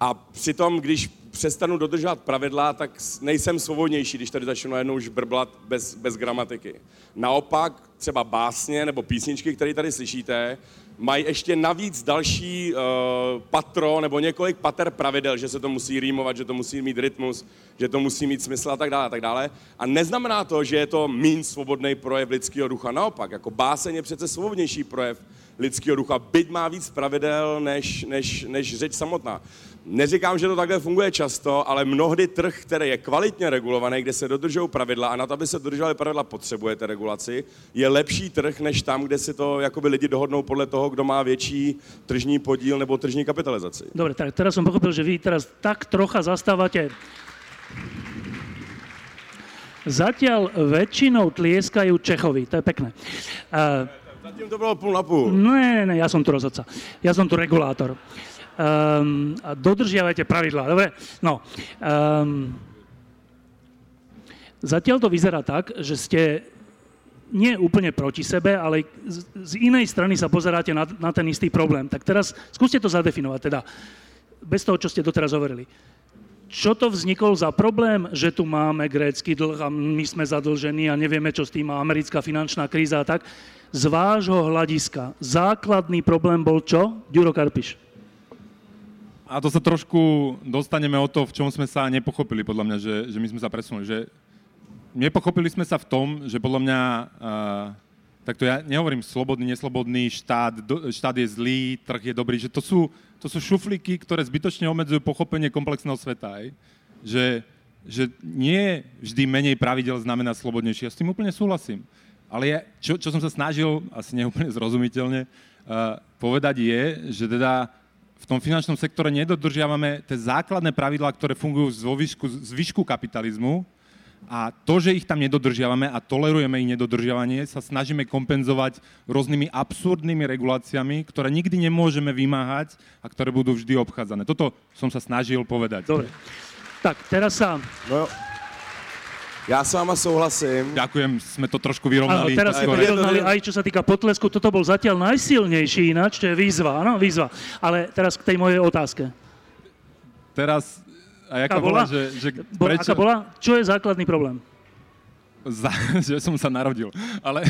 A přitom, když přestanu dodržovat pravidla, tak nejsem svobodnější, když tady začnu najednou už brblat bez, bez gramatiky. Naopak, třeba básně nebo písničky, které tady slyšíte, mají ještě navíc další uh, patro nebo několik pater pravidel, že se to musí rýmovat, že to musí mít rytmus, že to musí mít smysl a tak dále a tak dále. A neznamená to, že je to méně svobodný projev lidského ducha. Naopak, jako báseň je přece svobodnější projev lidského ducha, byť má víc pravidel než, než, než řeč samotná. Neříkám, že to takhle funguje často, ale mnohdy trh, který je kvalitně regulovaný, kde se dodržují pravidla a na to, aby se dodržovaly pravidla, potřebujete regulaci, je lepší trh než tam, kde si to jakoby lidi dohodnou podle toho, kdo má větší tržní podíl nebo tržní kapitalizaci. Dobre, tak teraz som pochopil, že vy teraz tak trocha zastávate Zatiaľ väčšinou tlieskajú Čechovi, to je pekné. Uh, Zatím to bylo půl na půl. ne, ne, ja som tu rozhodca. Ja som tu regulátor. Um, dodržiavajte pravidlá, dobre? No. Um, zatiaľ to vyzerá tak, že ste nie úplne proti sebe, ale z, z inej strany sa pozeráte na, na ten istý problém. Tak teraz skúste to zadefinovať, teda bez toho, čo ste doteraz hovorili. Čo to vznikol za problém, že tu máme grécky dlh a my sme zadlžení a nevieme, čo s tým má americká finančná kríza a tak. Z vášho hľadiska základný problém bol čo? Ďuro Karpiš. A to sa trošku dostaneme o to, v čom sme sa nepochopili, podľa mňa, že, že my sme sa presunuli. Že nepochopili sme sa v tom, že podľa mňa, uh, tak to ja nehovorím slobodný, neslobodný, štát, do, štát je zlý, trh je dobrý, že to sú, to sú šuflíky, ktoré zbytočne obmedzujú pochopenie komplexného sveta. Aj? Že, že nie vždy menej pravidel znamená slobodnejšie. Ja s tým úplne súhlasím. Ale ja, čo, čo som sa snažil, asi neúplne zrozumiteľne, uh, povedať je, že teda v tom finančnom sektore nedodržiavame tie základné pravidlá, ktoré fungujú z výšku, z výšku kapitalizmu a to, že ich tam nedodržiavame a tolerujeme ich nedodržiavanie, sa snažíme kompenzovať rôznymi absurdnými reguláciami, ktoré nikdy nemôžeme vymáhať a ktoré budú vždy obchádzané. Toto som sa snažil povedať. Dobre. Tak, teraz sa... No, já s váma souhlasím. Ďakujem, sme to trošku Áno, vyrovnali. teraz ste Skore. vyrovnali aj čo sa týka potlesku, toto bol zatiaľ najsilnejší ináč, čo je výzva, áno, výzva. Ale teraz k tej mojej otázke. Teraz, a jaká Aká bola, bola? že, že Bo, aká bola? Čo je základný problém? Za, že som sa narodil. Ale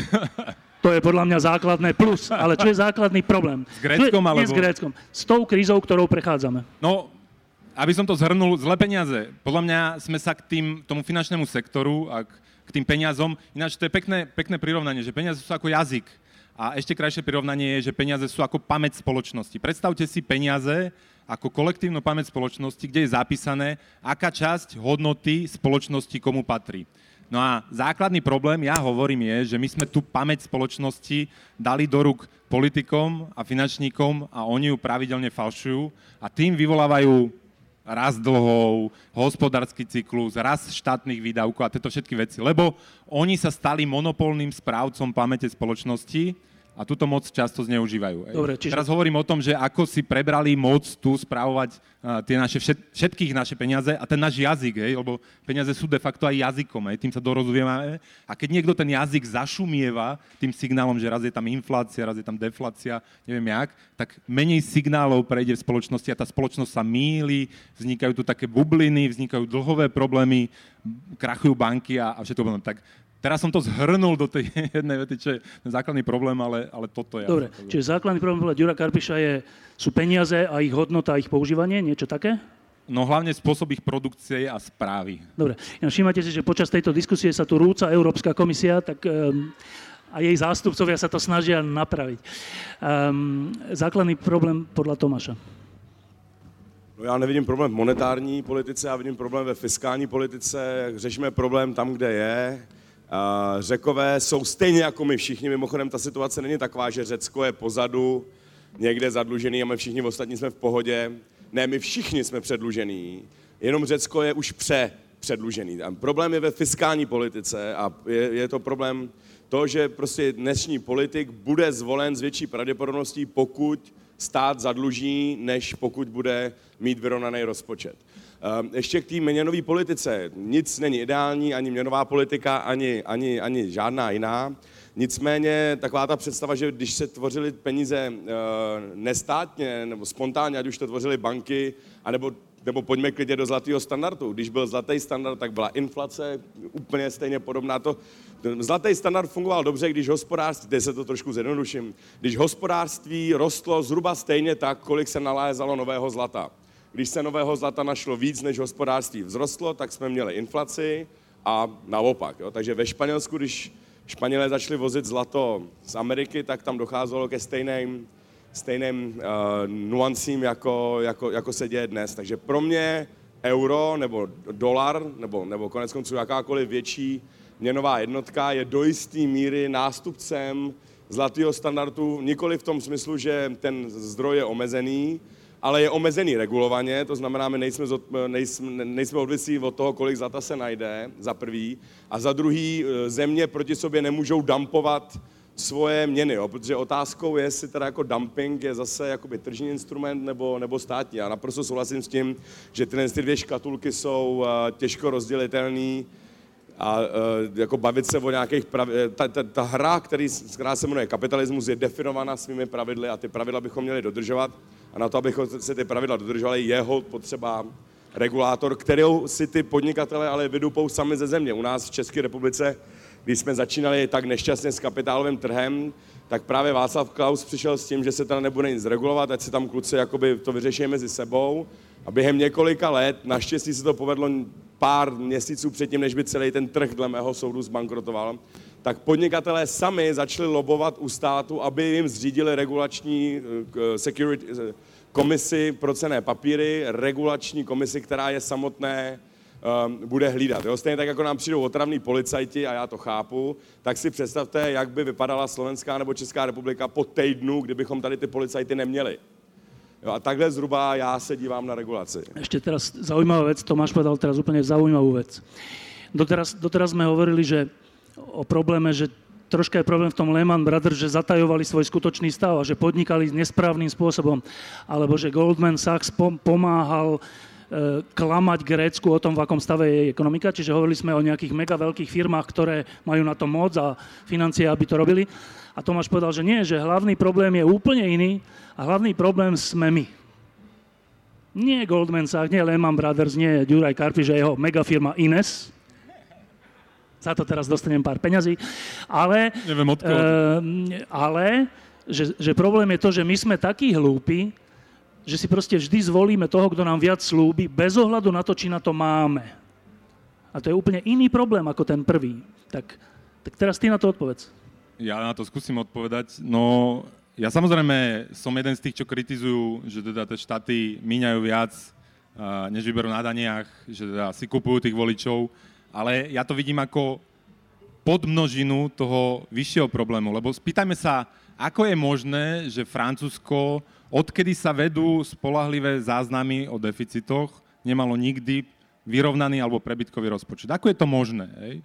To je podľa mňa základné plus, ale čo je základný problém? S Gréckom, je, Nie alebo- s Gréckom. S tou krízou, ktorou prechádzame. No, aby som to zhrnul, zlé peniaze. Podľa mňa sme sa k tým, tomu finančnému sektoru a k, k tým peniazom, ináč to je pekné, pekné prirovnanie, že peniaze sú ako jazyk. A ešte krajšie prirovnanie je, že peniaze sú ako pamäť spoločnosti. Predstavte si peniaze ako kolektívnu pamäť spoločnosti, kde je zapísané, aká časť hodnoty spoločnosti komu patrí. No a základný problém, ja hovorím, je, že my sme tú pamäť spoločnosti dali do rúk politikom a finančníkom a oni ju pravidelne falšujú a tým vyvolávajú rast dlhov, hospodársky cyklus, rast štátnych výdavkov a tieto všetky veci. Lebo oni sa stali monopolným správcom pamäte spoločnosti a túto moc často zneužívajú. Dobre, čiže- Teraz hovorím o tom, že ako si prebrali moc tu správovať a, tie naše, všet, všetkých naše peniaze a ten náš jazyk, hej, lebo peniaze sú de facto aj jazykom, hej, tým sa dorozumievame. A keď niekto ten jazyk zašumieva tým signálom, že raz je tam inflácia, raz je tam deflácia, neviem jak, tak menej signálov prejde v spoločnosti a tá spoločnosť sa míli, vznikajú tu také bubliny, vznikajú dlhové problémy, krachujú banky a, a všetko. Tak teraz som to zhrnul do tej jednej vety, čo je ten základný problém, ale, ale toto je. Dobre, čiže základný problém podľa Ďura Karpiša je, sú peniaze a ich hodnota a ich používanie, niečo také? No hlavne spôsob ich produkcie a správy. Dobre, ja všímate si, že počas tejto diskusie sa tu rúca Európska komisia, tak um, a jej zástupcovia sa to snažia napraviť. Um, základný problém podľa Tomáša. No já nevidím problém v monetární politice, já vidím problém ve fiskální politice. Řešíme problém tam, kde je. Řekové jsou stejně jako my všichni. Mimochodem, ta situace není taková, že Řecko je pozadu, někde zadlužený a my všichni ostatní jsme v pohodě. Ne, my všichni jsme předlužený, jenom Řecko je už pře předlužený. A problém je ve fiskální politice a je, je to problém to, že prostě dnešní politik bude zvolen s větší pravděpodobností, pokud stát zadluží, než pokud bude mít vyrovnaný rozpočet. Ehm, Ještě k té měnové politice. Nic není ideální, ani měnová politika, ani, ani, ani žádná jiná. Nicméně taková ta představa, že když se tvořily peníze eh, nestátně nebo spontánně, ať už to tvořily banky, anebo nebo pojďme klidně do zlatého standardu. Když byl zlatý standard, tak byla inflace úplně stejně podobná. To, zlatý standard fungoval dobře, když hospodářství, teď se to trošku zjednoduším, když hospodářství rostlo zhruba stejně tak, kolik se nalézalo nového zlata. Když se nového zlata našlo víc, než hospodářství vzrostlo, tak jsme měli inflaci a naopak. Jo. Takže ve Španělsku, když Španělé začali vozit zlato z Ameriky, tak tam docházelo ke stejným stejným uh, nuancím, jako, jako, jako se děje dnes. Takže pro mě euro nebo dolar, nebo, nebo konec konců jakákoliv větší měnová jednotka je do jisté míry nástupcem zlatého standardu, nikoli v tom smyslu, že ten zdroj je omezený, ale je omezený regulovaně, to znamená, my nejsme, nejsme, nejsme odvisí od toho, kolik zlata se najde, za prvý, a za druhý, eh, země proti sobě nemůžou dumpovat svoje měny, jo? protože otázkou je, jestli teda jako dumping je zase jakoby tržní instrument nebo, nebo státní. Já naprosto souhlasím s tím, že tyhle ty dvě škatulky jsou uh, těžko rozdělitelné a uh, jako bavit se o nějakých pravidlech. Ta, ta, ta hra, který, která se jmenuje kapitalismus, je definovaná svými pravidly a ty pravidla bychom měli dodržovat. A na to, abychom se ty pravidla dodržovali, je potřeba regulátor, kterou si ty podnikatele ale vydupou sami ze země. U nás v České republice když jsme začínali tak nešťastně s kapitálovým trhem, tak právě Václav Klaus přišel s tím, že se tam nebude nic regulovat, ať se tam kluci jakoby to vyřeší mezi sebou. A během několika let, naštěstí se to povedlo pár měsíců předtím, než by celý ten trh dle mého soudu zbankrotoval, tak podnikatelé sami začali lobovat u státu, aby jim zřídili regulační uh, security, uh, komisi pro cené papíry, regulační komisi, která je samotné um, bude hlídat. Jo? Stejně tak, jako nám přijdou otravní policajti, a já to chápu, tak si představte, jak by vypadala Slovenská nebo Česká republika po týdnu, kdybychom tady ty policajty neměli. Jo, a takhle zhruba já se dívám na regulaci. Ešte teraz zaujímavá vec, Tomáš povedal teraz úplne zaujímavú vec. Doteraz, doteraz sme hovorili, že o probléme, že troška je problém v tom Lehman Brothers, že zatajovali svoj skutočný stav a že podnikali nesprávnym spôsobom, alebo že Goldman Sachs pomáhal E, klamať Grécku o tom, v akom stave je ekonomika. Čiže hovorili sme o nejakých mega veľkých firmách, ktoré majú na to moc a financie, aby to robili. A Tomáš povedal, že nie, že hlavný problém je úplne iný a hlavný problém sme my. Nie Goldman Sachs, nie Lehman Brothers, nie Juraj Karpi, že jeho megafirma Ines, za to teraz dostanem pár peňazí, ale, Neviem e, ale že, že problém je to, že my sme takí hlúpi, že si proste vždy zvolíme toho, kto nám viac slúbi, bez ohľadu na to, či na to máme. A to je úplne iný problém ako ten prvý. Tak, tak teraz ty na to odpovedz. Ja na to skúsim odpovedať. No, ja samozrejme som jeden z tých, čo kritizujú, že teda tie štáty míňajú viac, než vyberú na daniach, že teda si kupujú tých voličov, ale ja to vidím ako podmnožinu toho vyššieho problému, lebo spýtajme sa, ako je možné, že Francúzsko odkedy sa vedú spolahlivé záznamy o deficitoch, nemalo nikdy vyrovnaný alebo prebytkový rozpočet. Ako je to možné? Hej?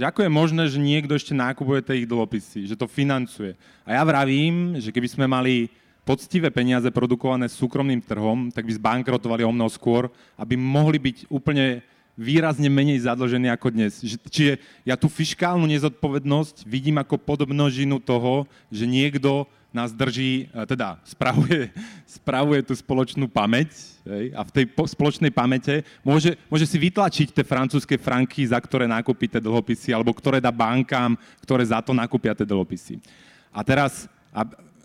Že ako je možné, že niekto ešte nákupuje tie ich dlhopisy, že to financuje. A ja vravím, že keby sme mali poctivé peniaze produkované súkromným trhom, tak by zbankrotovali o mnoho skôr, aby mohli byť úplne výrazne menej zadlžení ako dnes. Čiže ja tú fiskálnu nezodpovednosť vidím ako podmnožinu toho, že niekto nás drží, e, teda spravuje, spravuje tú spoločnú pamäť hej, a v tej po, spoločnej pamäte môže, môže si vytlačiť tie francúzske franky, za ktoré nakúpi tie dlhopisy, alebo ktoré dá bankám, ktoré za to nakúpia tie dlhopisy. A teraz,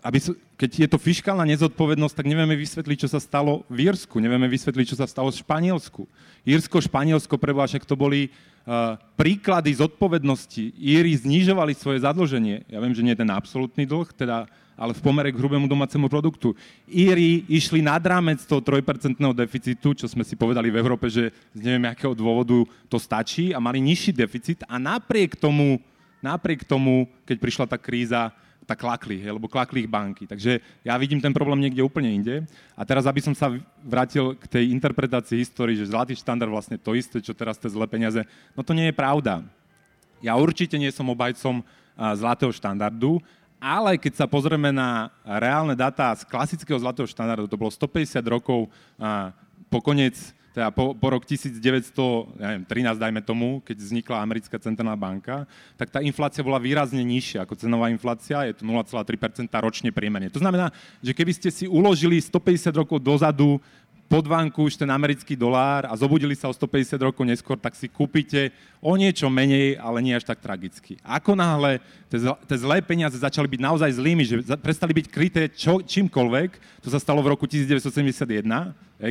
aby, keď je to fiskálna nezodpovednosť, tak nevieme vysvetliť, čo sa stalo v Írsku, nevieme vysvetliť, čo sa stalo v Španielsku. Írsko, Španielsko, preboha, však to boli uh, príklady zodpovednosti. Íri znižovali svoje zadlženie. Ja viem, že nie je ten absolútny dlh, teda ale v pomere k hrubému domácemu produktu. Íri išli nad rámec toho 3% deficitu, čo sme si povedali v Európe, že z neviem akého dôvodu to stačí a mali nižší deficit a napriek tomu, napriek tomu keď prišla tá kríza, tak klakli, lebo klakli ich banky. Takže ja vidím ten problém niekde úplne inde. A teraz, aby som sa vrátil k tej interpretácii histórie, že zlatý štandard vlastne to isté, čo teraz tie zlé peniaze, no to nie je pravda. Ja určite nie som obajcom zlatého štandardu, ale keď sa pozrieme na reálne dáta z klasického zlatého štandardu, to bolo 150 rokov po koniec, teda po, po rok 1913, dajme tomu, keď vznikla americká centrálna banka, tak tá inflácia bola výrazne nižšia ako cenová inflácia, je to 0,3% ročne priemerne. To znamená, že keby ste si uložili 150 rokov dozadu podvánku už ten americký dolár a zobudili sa o 150 rokov neskôr, tak si kúpite o niečo menej, ale nie až tak tragicky. Ako náhle tie zlé peniaze začali byť naozaj zlými, že prestali byť kryté čo, čímkoľvek, to sa stalo v roku 1971,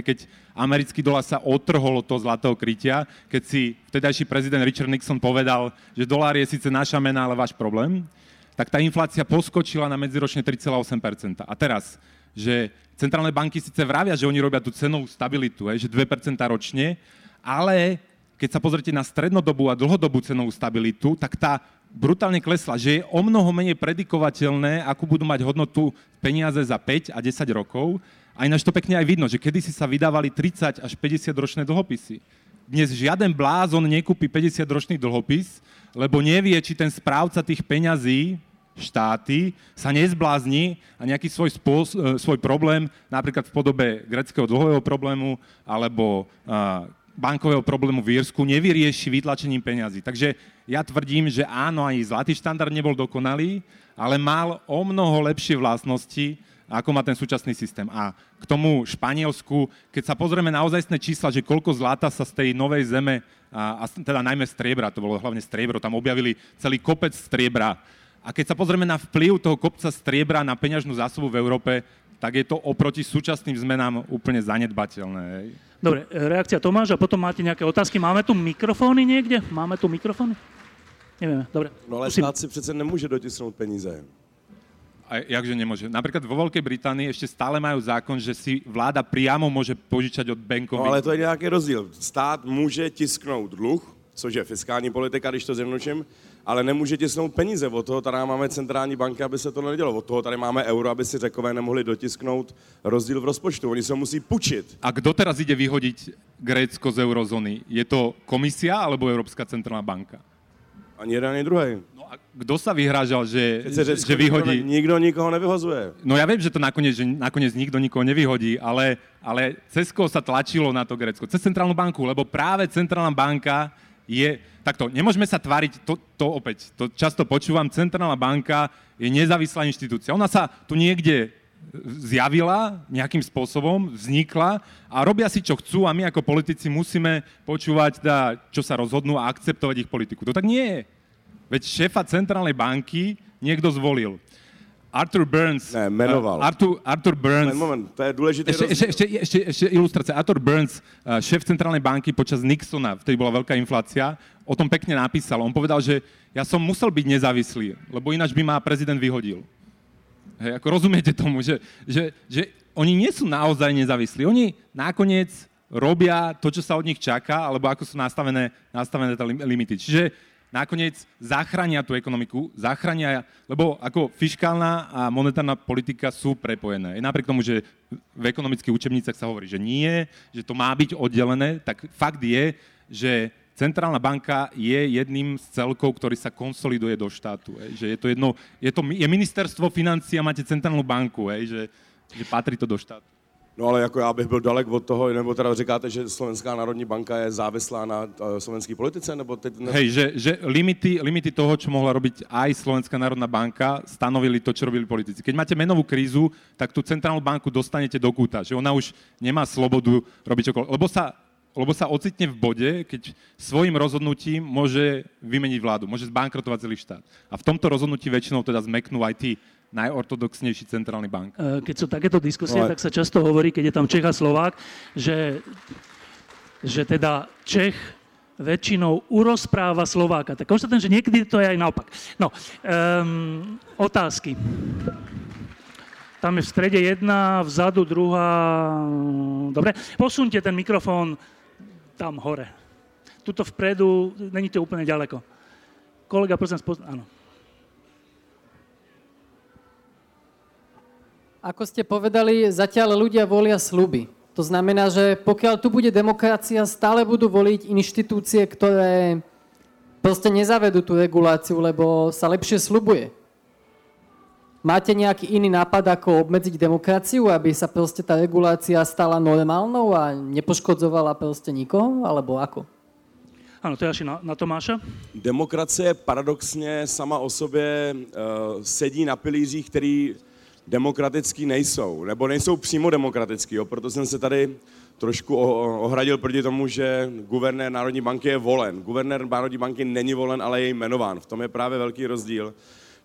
keď americký dolár sa otrhol od toho zlatého krytia, keď si vtedajší prezident Richard Nixon povedal, že dolár je síce naša mena, ale váš problém, tak tá inflácia poskočila na medziročne 3,8%. A teraz, že centrálne banky síce vravia, že oni robia tú cenovú stabilitu, že 2% ročne, ale keď sa pozrite na strednodobú a dlhodobú cenovú stabilitu, tak tá brutálne klesla, že je o mnoho menej predikovateľné, akú budú mať hodnotu peniaze za 5 a 10 rokov. A ináč to pekne aj vidno, že kedysi sa vydávali 30 až 50 ročné dlhopisy. Dnes žiaden blázon nekúpi 50 ročný dlhopis, lebo nevie, či ten správca tých peňazí štáty sa nezblázni a nejaký svoj, spôs- e, svoj problém, napríklad v podobe greckého dlhového problému alebo bankového problému v Írsku, nevyrieši vytlačením peňazí. Takže ja tvrdím, že áno, aj zlatý štandard nebol dokonalý, ale mal o mnoho lepšie vlastnosti, ako má ten súčasný systém. A k tomu Španielsku, keď sa pozrieme na ozajstné čísla, že koľko zlata sa z tej novej zeme, a, a teda najmä striebra, to bolo hlavne striebro, tam objavili celý kopec striebra, a keď sa pozrieme na vplyv toho kopca striebra na peňažnú zásobu v Európe, tak je to oproti súčasným zmenám úplne zanedbateľné. Dobre, reakcia Tomáš a potom máte nejaké otázky. Máme tu mikrofóny niekde? Máme tu mikrofóny? Nevieme, dobre. No ale štát si přece nemôže dotisnúť peníze. A jakže nemôže? Napríklad vo Veľkej Británii ešte stále majú zákon, že si vláda priamo môže požičať od bankových. No ale to je nejaký rozdíl. Stát môže tisknout dluh, což je fiskální politika, když to zjednoduším, ale nemůže tisnout peníze. Od toho tady máme centrální banky, aby se to nedělo. Od toho tady máme euro, aby si řekové nemohli dotisknout rozdíl v rozpočtu. Oni se musí pučiť. A kto teraz ide vyhodiť Grécko z eurozóny? Je to komisia alebo Európska centrálna banka? Ani jeden, ani druhý. No a kto sa vyhrážal, že, že, že vyhodí? Nikto nikoho nevyhozuje. No ja viem, že to nakoniec, že nakoniec nikto nikoho nevyhodí, ale, ale cez koho sa tlačilo na to Grécko? Cez centrálnu banku, lebo práve centrálna banka je, takto, nemôžeme sa tváriť, to, to opäť, to často počúvam, Centrálna banka je nezávislá inštitúcia. Ona sa tu niekde zjavila nejakým spôsobom, vznikla a robia si, čo chcú a my ako politici musíme počúvať, teda, čo sa rozhodnú a akceptovať ich politiku. To tak nie je. Veď šéfa Centrálnej banky niekto zvolil. Arthur Burns. Ne, menoval. Arthur, Arthur Burns. Moment, moment, to je dôležité. Ešte, ešte, ešte, ešte, ešte ilustrácia. Arthur Burns, eh, šéf centrálnej banky počas Nixona, vtedy bola veľká inflácia, o tom pekne napísal. On povedal, že ja som musel byť nezávislý, lebo ináč by ma prezident vyhodil. Hej, ako rozumiete tomu, že, že, že oni nie sú naozaj nezávislí. Oni nakoniec robia to, čo sa od nich čaká, alebo ako sú nastavené, nastavené tie limity. Čiže nakoniec zachránia tú ekonomiku, zachránia, lebo ako fiskálna a monetárna politika sú prepojené. Napriek tomu, že v ekonomických učebnicách sa hovorí, že nie, že to má byť oddelené, tak fakt je, že centrálna banka je jedným z celkov, ktorý sa konsoliduje do štátu. Hej. Že je to jedno, je, to, je ministerstvo financí a máte centrálnu banku, hej, že, že patrí to do štátu. No ale jako já bych byl dalek od toho, nebo teda říkáte, že Slovenská národní banka je závislá na uh, slovenskej politice, nebo teď... Ne... Hej, že, že limity, limity toho, čo mohla robiť aj Slovenská národná banka, stanovili to, čo robili politici. Keď máte menovú krízu, tak tú centrálnu banku dostanete do kúta, že ona už nemá slobodu robiť čokoľvek. Lebo sa lebo sa ocitne v bode, keď svojim rozhodnutím môže vymeniť vládu, môže zbankrotovať celý štát. A v tomto rozhodnutí väčšinou teda zmeknú aj tí najortodoxnejší centrálny bank. E, keď sú takéto diskusie, Ale... tak sa často hovorí, keď je tam Čech a Slovák, že, že teda Čech väčšinou urozpráva Slováka. Tak konštatujem, že niekedy to je aj naopak. No, um, otázky. Tam je v strede jedna, vzadu druhá. Dobre, posunte ten mikrofón tam hore. Tuto vpredu, není to úplne ďaleko. Kolega, prosím, spoz... áno. Ako ste povedali, zatiaľ ľudia volia sluby. To znamená, že pokiaľ tu bude demokracia, stále budú voliť inštitúcie, ktoré proste nezavedú tú reguláciu, lebo sa lepšie slubuje. Máte nejaký iný nápad, ako obmedziť demokraciu, aby sa proste tá regulácia stala normálnou a nepoškodzovala proste nikoho, alebo ako? Áno, to je asi na, na Tomáša. Demokracie paradoxně sama o sobě uh, sedí na pilířích, který demokratický nejsou, nebo nejsou přímo demokratický, jo? proto jsem se tady trošku ohradil proti tomu, že guvernér Národní banky je volen. Guvernér Národní banky není volen, ale je jmenován. V tom je právě velký rozdíl.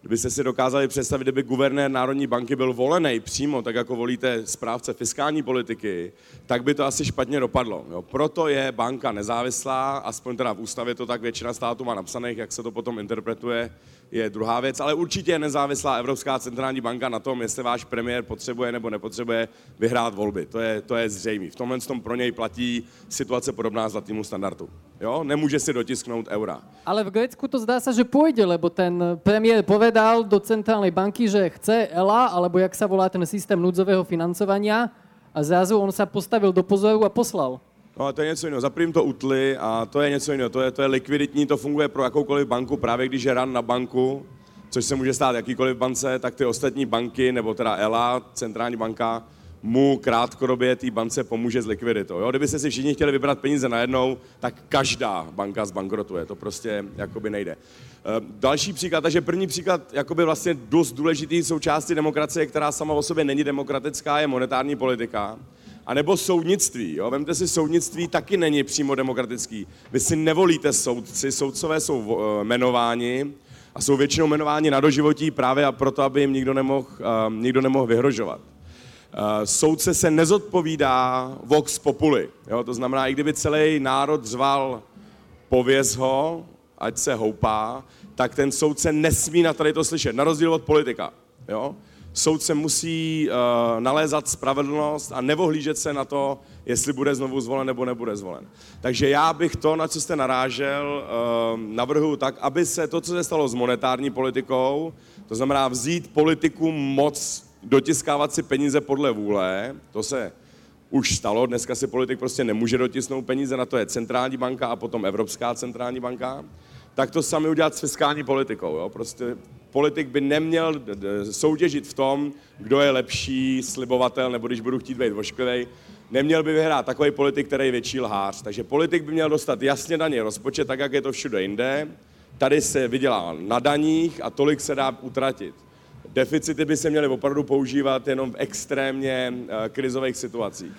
Kdybyste si dokázali představit, kdyby guvernér Národní banky byl volený přímo, tak jako volíte správce fiskální politiky, tak by to asi špatně dopadlo. Jo. Proto je banka nezávislá, aspoň teda v ústavě to tak většina států má napsaných, jak se to potom interpretuje, je druhá věc, ale určitě nezávislá Evropská centrální banka na tom, jestli váš premiér potřebuje nebo nepotřebuje vyhrát volby. To je, to je zřejmé. V tomhle tom pro něj platí situace podobná zlatému standardu. Jo? Nemůže si dotisknout eura. Ale v Grécku to zdá sa, že pôjde, lebo ten premiér povedal do centrálnej banky, že chce ELA, alebo jak sa volá ten systém núdzového financovania a zrazu on sa postavil do pozoru a poslal. No to je něco jiného. Za to utli a to je něco jiného. To je, to je likviditní, to funguje pro jakoukoliv banku. Právě když je ran na banku, což se může stát jakýkoliv bance, tak ty ostatní banky, nebo teda ELA, centrální banka, mu krátkodobě té bance pomůže s likviditou. Jo? Kdybyste si všichni chtěli vybrat peníze najednou, tak každá banka zbankrotuje. To prostě jakoby nejde. Eh, další příklad, takže první příklad, jakoby vlastně dost důležitý součástí demokracie, která sama o sobě není demokratická, je monetární politika. A nebo soudnictví. Jo? Vemte si, soudnictví taky není přímo demokratický. Vy si nevolíte soudci, soudcové jsou uh, jmenováni a jsou většinou jmenováni na doživotí právě a proto, aby jim nikdo nemohl, uh, nikdo nemohl vyhrožovat. Uh, soudce se nezodpovídá vox populi. Jo? To znamená, i kdyby celý národ řval pověz ho, ať se houpá, tak ten soudce nesmí na tady to slyšet, na rozdíl od politika. Jo? Soudce musí uh, nalézat spravedlnost a nevohlížet se na to, jestli bude znovu zvolen nebo nebude zvolen. Takže já bych to, na co jste narážel, uh, navrhu tak, aby se to, co se stalo s monetární politikou, to znamená vzít politiku moc, dotiskávat si peníze podle vůle, to se už stalo, dneska si politik prostě nemůže dotisnout peníze, na to je centrální banka a potom Evropská centrální banka, tak to sami udělat s fiskální politikou. Jo? Prostě politik by neměl soutěžit v tom, kdo je lepší slibovatel, nebo když budu chtít být vošklivý, neměl by vyhrát takový politik, který je větší lhář. Takže politik by měl dostat jasně daný rozpočet, tak jak je to všude jinde. Tady se vydělá na daních a tolik se dá utratit. Deficity by se měly opravdu používat jenom v extrémně uh, krizových situacích.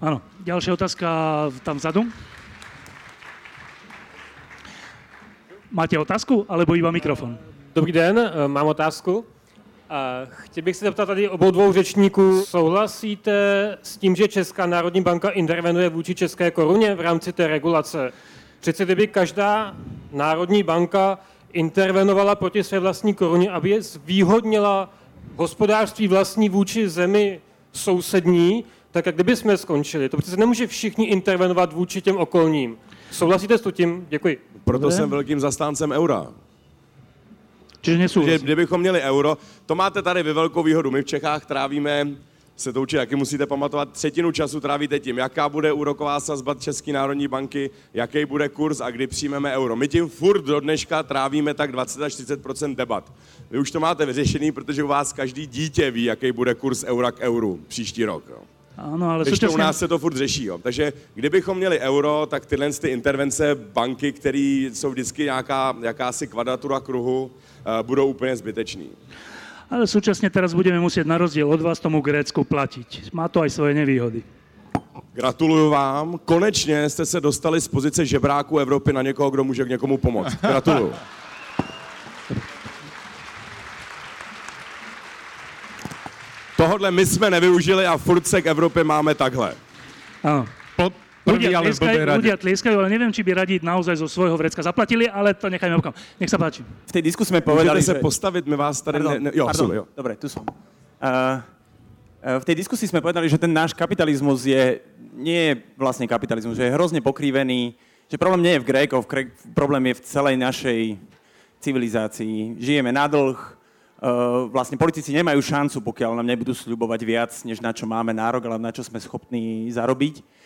Ano, další otázka tam vzadu. Máte otázku, alebo iba mikrofon? Dobrý den, eh, mám otázku. Chtěl bych se zeptat tady obou dvou řečníků. Souhlasíte s tím, že Česká národní banka intervenuje vůči české koruně v rámci té regulace? Přece kdyby každá národní banka intervenovala proti své vlastní koruně, aby je zvýhodnila hospodářství vlastní vůči zemi sousední, tak jak kdyby jsme skončili. To přece nemůže všichni intervenovat vůči těm okolním. Souhlasíte s tím? Děkuji. Proto jsem velkým zastáncem eura. Čiže nesúhlasím. Že kdybychom měli euro, to máte tady vy velkou výhodu. My v Čechách trávíme se to určitě jaký musíte pamatovat, třetinu času trávíte tím, jaká bude úroková sazba České národní banky, jaký bude kurz a kdy přijmeme euro. My tím furt do dneška trávíme tak 20 až 30 debat. Vy už to máte vyřešený, protože u vás každý dítě ví, jaký bude kurz eura k euru příští rok. Jo. Ano, ale Když u nás se to furt řeší. Jo. Takže kdybychom měli euro, tak tyhle ty intervence banky, které jsou vždycky nějaká, jakási kvadratura kruhu, uh, budou úplně zbytečný. Ale súčasne teraz budeme musieť na rozdiel od vás tomu Grécku platiť. Má to aj svoje nevýhody. Gratuluju vám. Konečně jste se dostali z pozice žebráku Evropy na někoho, kdo může k někomu pomoct. Gratuluju. Tohle my jsme nevyužili a furt se k Evropě máme takhle. Áno. Ľudia prvý, ale v tlieskajú, ľudia tlieskajú, ale neviem, či by radi naozaj zo svojho vrecka zaplatili, ale to nechajme okam. Nech sa páči. V tej diskusii sme povedali, se že... postavit, my vás tady... Pardon, ne, ne, jo, pardon. sorry, jo. Dobre, tu som. Uh, v tej diskusii sme povedali, že ten náš kapitalizmus je, nie je vlastne kapitalizmus, že je hrozne pokrivený, že problém nie je v Grékoch, Gré- problém je v celej našej civilizácii. Žijeme na dlh, uh, vlastne politici nemajú šancu, pokiaľ nám nebudú sľubovať viac, než na čo máme nárok, ale na čo sme schopní zarobiť.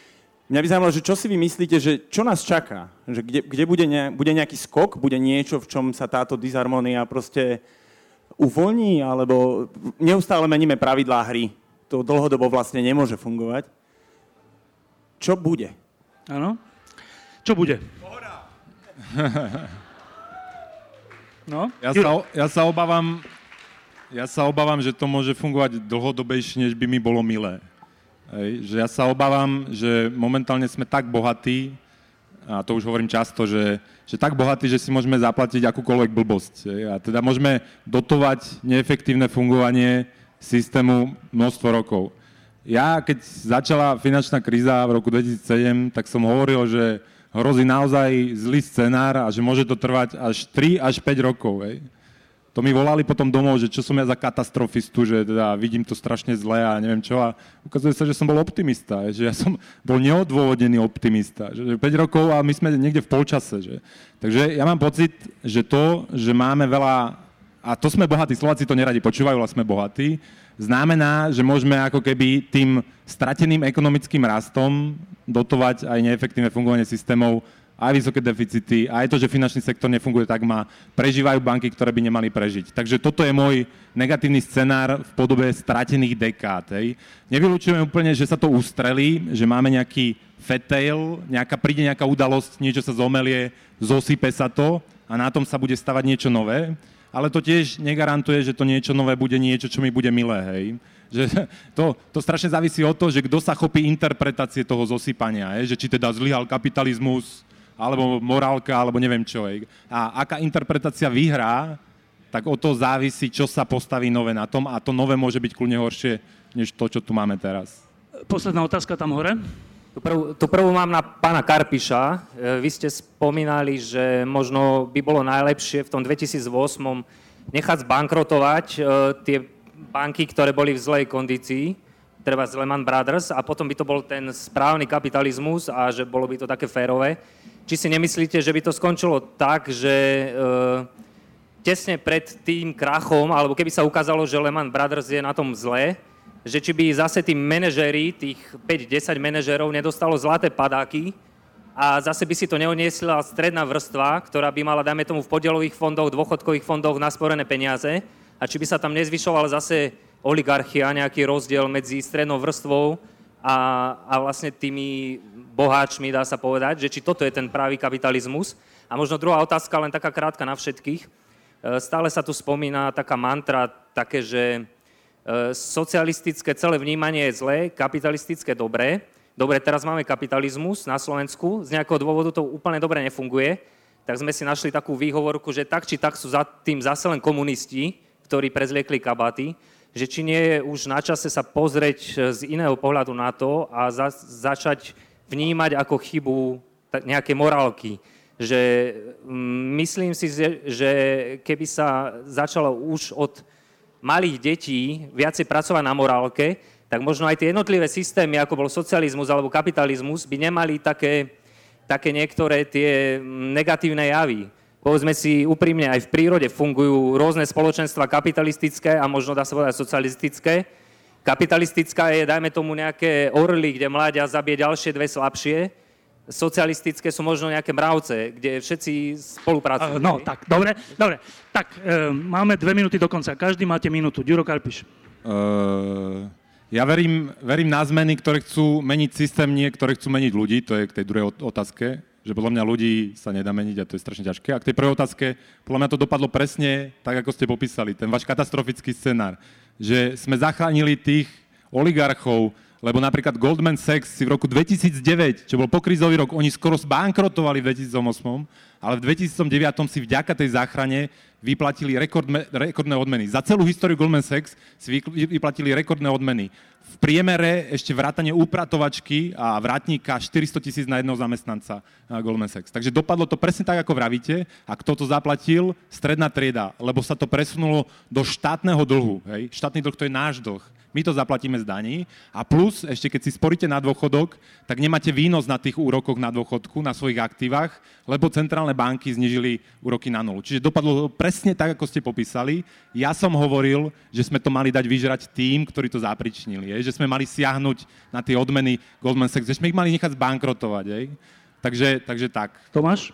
Mňa by zaujímalo, že čo si vy myslíte, že čo nás čaká? Že kde, kde bude, ne, bude nejaký skok? Bude niečo, v čom sa táto disharmonia proste uvoľní? Alebo neustále meníme pravidlá hry? To dlhodobo vlastne nemôže fungovať. Čo bude? Áno. Čo bude? No, Ja sa, ja sa obávam, ja sa obávam, že to môže fungovať dlhodobejšie, než by mi bolo milé. Hej, že ja sa obávam, že momentálne sme tak bohatí, a to už hovorím často, že, že tak bohatí, že si môžeme zaplatiť akúkoľvek blbosť. Hej, a teda môžeme dotovať neefektívne fungovanie systému množstvo rokov. Ja, keď začala finančná kríza v roku 2007, tak som hovoril, že hrozí naozaj zlý scenár a že môže to trvať až 3 až 5 rokov. Hej to mi volali potom domov, že čo som ja za katastrofistu, že teda vidím to strašne zle a neviem čo. A ukazuje sa, že som bol optimista, že ja som bol neodôvodnený optimista. Že 5 rokov a my sme niekde v polčase. Že. Takže ja mám pocit, že to, že máme veľa, a to sme bohatí, Slováci to neradi počúvajú, ale sme bohatí, znamená, že môžeme ako keby tým strateným ekonomickým rastom dotovať aj neefektívne fungovanie systémov aj vysoké deficity, aj to, že finančný sektor nefunguje tak má, prežívajú banky, ktoré by nemali prežiť. Takže toto je môj negatívny scenár v podobe stratených dekád. Hej. Nevylučujem úplne, že sa to ustrelí, že máme nejaký fetail, nejaká, príde nejaká udalosť, niečo sa zomelie, zosype sa to a na tom sa bude stavať niečo nové, ale to tiež negarantuje, že to niečo nové bude niečo, čo mi bude milé. Hej. Že to, to strašne závisí od toho, že kto sa chopí interpretácie toho zosypania. Hej. Že či teda zlyhal kapitalizmus, alebo morálka, alebo neviem čo. A aká interpretácia vyhrá, tak o to závisí, čo sa postaví nové na tom a to nové môže byť kľudne horšie, než to, čo tu máme teraz. Posledná otázka tam hore. Tu prvú, tu prvú mám na pána Karpiša. E, vy ste spomínali, že možno by bolo najlepšie v tom 2008 nechať zbankrotovať e, tie banky, ktoré boli v zlej kondícii, treba z Lehman Brothers, a potom by to bol ten správny kapitalizmus a že bolo by to také férové. Či si nemyslíte, že by to skončilo tak, že e, tesne pred tým krachom, alebo keby sa ukázalo, že Lehman Brothers je na tom zle, že či by zase tí manažéri, tých 5-10 manažérov nedostalo zlaté padáky a zase by si to neoniesla stredná vrstva, ktorá by mala, dajme tomu, v podielových fondoch, dôchodkových fondoch nasporené peniaze a či by sa tam nezvyšoval zase oligarchia, nejaký rozdiel medzi strednou vrstvou a, a vlastne tými boháčmi, dá sa povedať, že či toto je ten pravý kapitalizmus. A možno druhá otázka, len taká krátka na všetkých. E, stále sa tu spomína taká mantra, také, že e, socialistické celé vnímanie je zlé, kapitalistické dobré. Dobre, teraz máme kapitalizmus na Slovensku, z nejakého dôvodu to úplne dobre nefunguje, tak sme si našli takú výhovorku, že tak či tak sú za tým zase len komunisti, ktorí prezliekli kabaty, že či nie je už na čase sa pozrieť z iného pohľadu na to a za, začať vnímať ako chybu nejaké morálky. Že mm, myslím si, že keby sa začalo už od malých detí viacej pracovať na morálke, tak možno aj tie jednotlivé systémy, ako bol socializmus alebo kapitalizmus, by nemali také, také niektoré tie mm, negatívne javy. Povedzme si úprimne, aj v prírode fungujú rôzne spoločenstva kapitalistické a možno dá sa povedať socialistické, Kapitalistická je, dajme tomu, nejaké orly, kde mláďa zabije ďalšie dve slabšie. Socialistické sú možno nejaké mravce, kde všetci spolupracujú. Uh, no, tak, dobre, dobre. Tak, uh, máme dve minúty do konca. Každý máte minútu. Ďuro Karpiš. Uh, ja verím, verím na zmeny, ktoré chcú meniť systém, nie ktoré chcú meniť ľudí. To je k tej druhej otázke že podľa mňa ľudí sa nedá meniť a to je strašne ťažké. A k tej prvej otázke, podľa mňa to dopadlo presne tak, ako ste popísali, ten váš katastrofický scenár že sme zachránili tých oligarchov, lebo napríklad Goldman Sachs si v roku 2009, čo bol pokrizový rok, oni skoro zbankrotovali v 2008, ale v 2009 si vďaka tej záchrane vyplatili rekordme, rekordné odmeny. Za celú históriu Goldman Sachs si vyplatili rekordné odmeny. V priemere ešte vrátanie úpratovačky a vrátníka 400 tisíc na jedného zamestnanca Goldman Sachs. Takže dopadlo to presne tak, ako vravíte. A kto to zaplatil? Stredná trieda, lebo sa to presunulo do štátneho dlhu. Hej? Štátny dlh to je náš dlh my to zaplatíme z daní a plus, ešte keď si sporíte na dôchodok, tak nemáte výnos na tých úrokoch na dôchodku, na svojich aktívach, lebo centrálne banky znižili úroky na nulu. Čiže dopadlo presne tak, ako ste popísali. Ja som hovoril, že sme to mali dať vyžrať tým, ktorí to zapričnili, že sme mali siahnuť na tie odmeny Goldman Sachs, že sme ich mali nechať zbankrotovať. Takže, takže tak. Tomáš?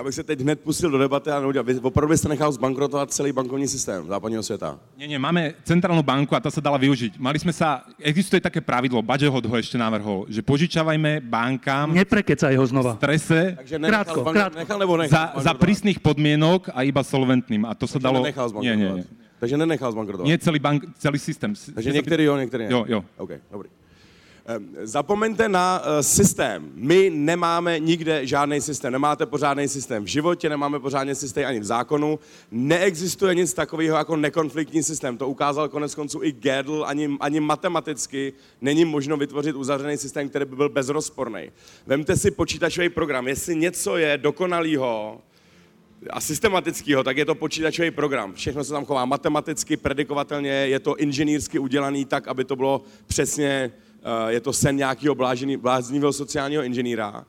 Já bych se teď hned pustil do debaty a neudělal. Vy opravdu byste nechal zbankrotovat celý bankovní systém západního světa. Nie, nie, máme centrálnu banku a tá sa dala využiť. Mali sme sa, existuje také pravidlo, Baďohod ho ešte navrhol, že požičavajme bankám Neprekecaj ho znova. v strese Takže Krátko, zbank- krátko. nechal nebo nechal za, za prísnych podmienok a iba solventným. A to Takže dalo... nenechal Nie, nie, nie. Takže nenechal zbankrotovat. Nie celý, bank, celý systém. Takže některý jo, některý ne. Jo, jo. OK, dobrý. Ehm, Zapomeňte na uh, systém. My nemáme nikde žádný systém. Nemáte pořádný systém v životě, nemáme pořádný systém ani v zákonu. Neexistuje nic takového jako nekonfliktní systém. To ukázal konec konců i Gödel. Ani, ani matematicky není možno vytvořit uzavřený systém, který by byl bezrozporný. Vemte si počítačový program. Jestli něco je dokonalýho, a systematického, tak je to počítačový program. Všechno se tam chová matematicky, predikovatelně, je to inženýrsky udělaný tak, aby to bylo přesně, eh, je to sen nějakého bláznivého sociálního inženýra.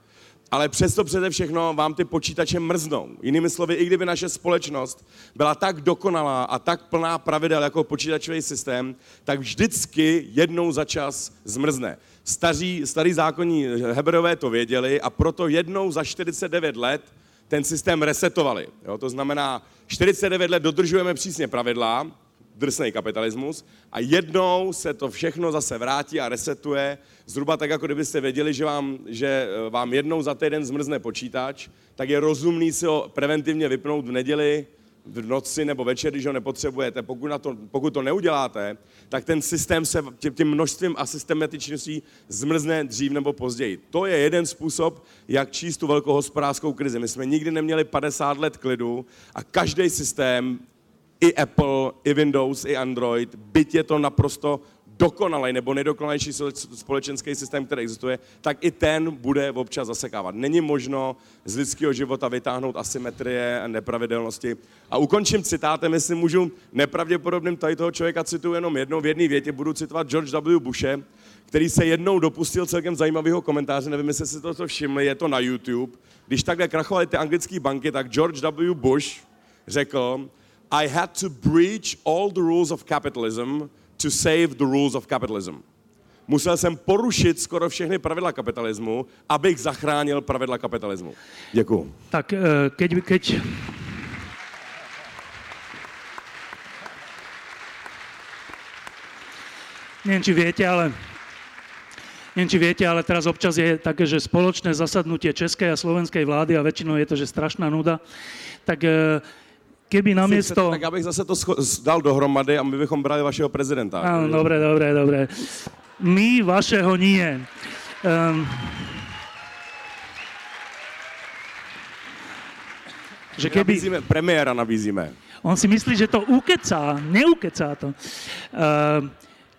Ale přesto přede všechno vám ty počítače mrznou. Jinými slovy, i kdyby naše společnost byla tak dokonalá a tak plná pravidel jako počítačový systém, tak vždycky jednou za čas zmrzne. Staří, starý zákonní Heberové to věděli a proto jednou za 49 let ten systém resetovali. Jo? To znamená, 49 let dodržujeme přísně pravidla, drsný kapitalismus, a jednou se to všechno zase vrátí a resetuje, zhruba tak, jako kdybyste věděli, že vám, že eh, vám jednou za týden zmrzne počítač, tak je rozumný si ho preventivně vypnout v neděli, v noci nebo večer, když ho nepotřebujete. Pokud, na to, pokud to neuděláte, tak ten systém se tím množstvím a systematičností zmrzne dřív nebo později. To je jeden způsob, jak číst tu velkou hospodářskou krizi. My jsme nikdy neměli 50 let klidu a každý systém, i Apple, i Windows, i Android, byť je to naprosto dokonalý nebo nejdokonalejší společenský systém, který existuje, tak i ten bude občas zasekávat. Není možno z lidského života vytáhnout asymetrie a nepravidelnosti. A ukončím citátem, jestli můžu nepravděpodobným tady toho člověka cituju jenom jednou v jedné větě, budu citovat George W. Bushe, který se jednou dopustil celkem zajímavého komentáře, nevím, jestli si to všimli, je to na YouTube. Když takhle krachovaly ty anglické banky, tak George W. Bush řekl, I had to breach all the rules of capitalism to save the rules of capitalism. Musel jsem porušit skoro všechny pravidla kapitalismu, abych zachránil pravidla kapitalismu. Děkuju. Tak eh, keď, keď... Neviem, či viete, ale... Neviem, či viete, ale teraz občas je také, že spoločné zasadnutie českej a slovenskej vlády a väčšinou je to, že strašná nuda. Tak eh, keby namiesto... Tak abych zase to dal dohromady a my bychom brali vašeho prezidenta. Áno, dobre, dobre, dobre. My vašeho nie. Um, že keby... Nabízíme, premiéra nabízíme. On si myslí, že to ukecá, neukecá to. Uh,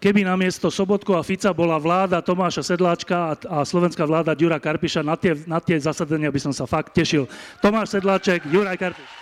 keby namiesto Sobotku a Fica bola vláda Tomáša Sedláčka a, a slovenská vláda Ďura Karpiša, na tie, na tie zasadenia by som sa fakt tešil. Tomáš Sedláček, Juraj Karpiš.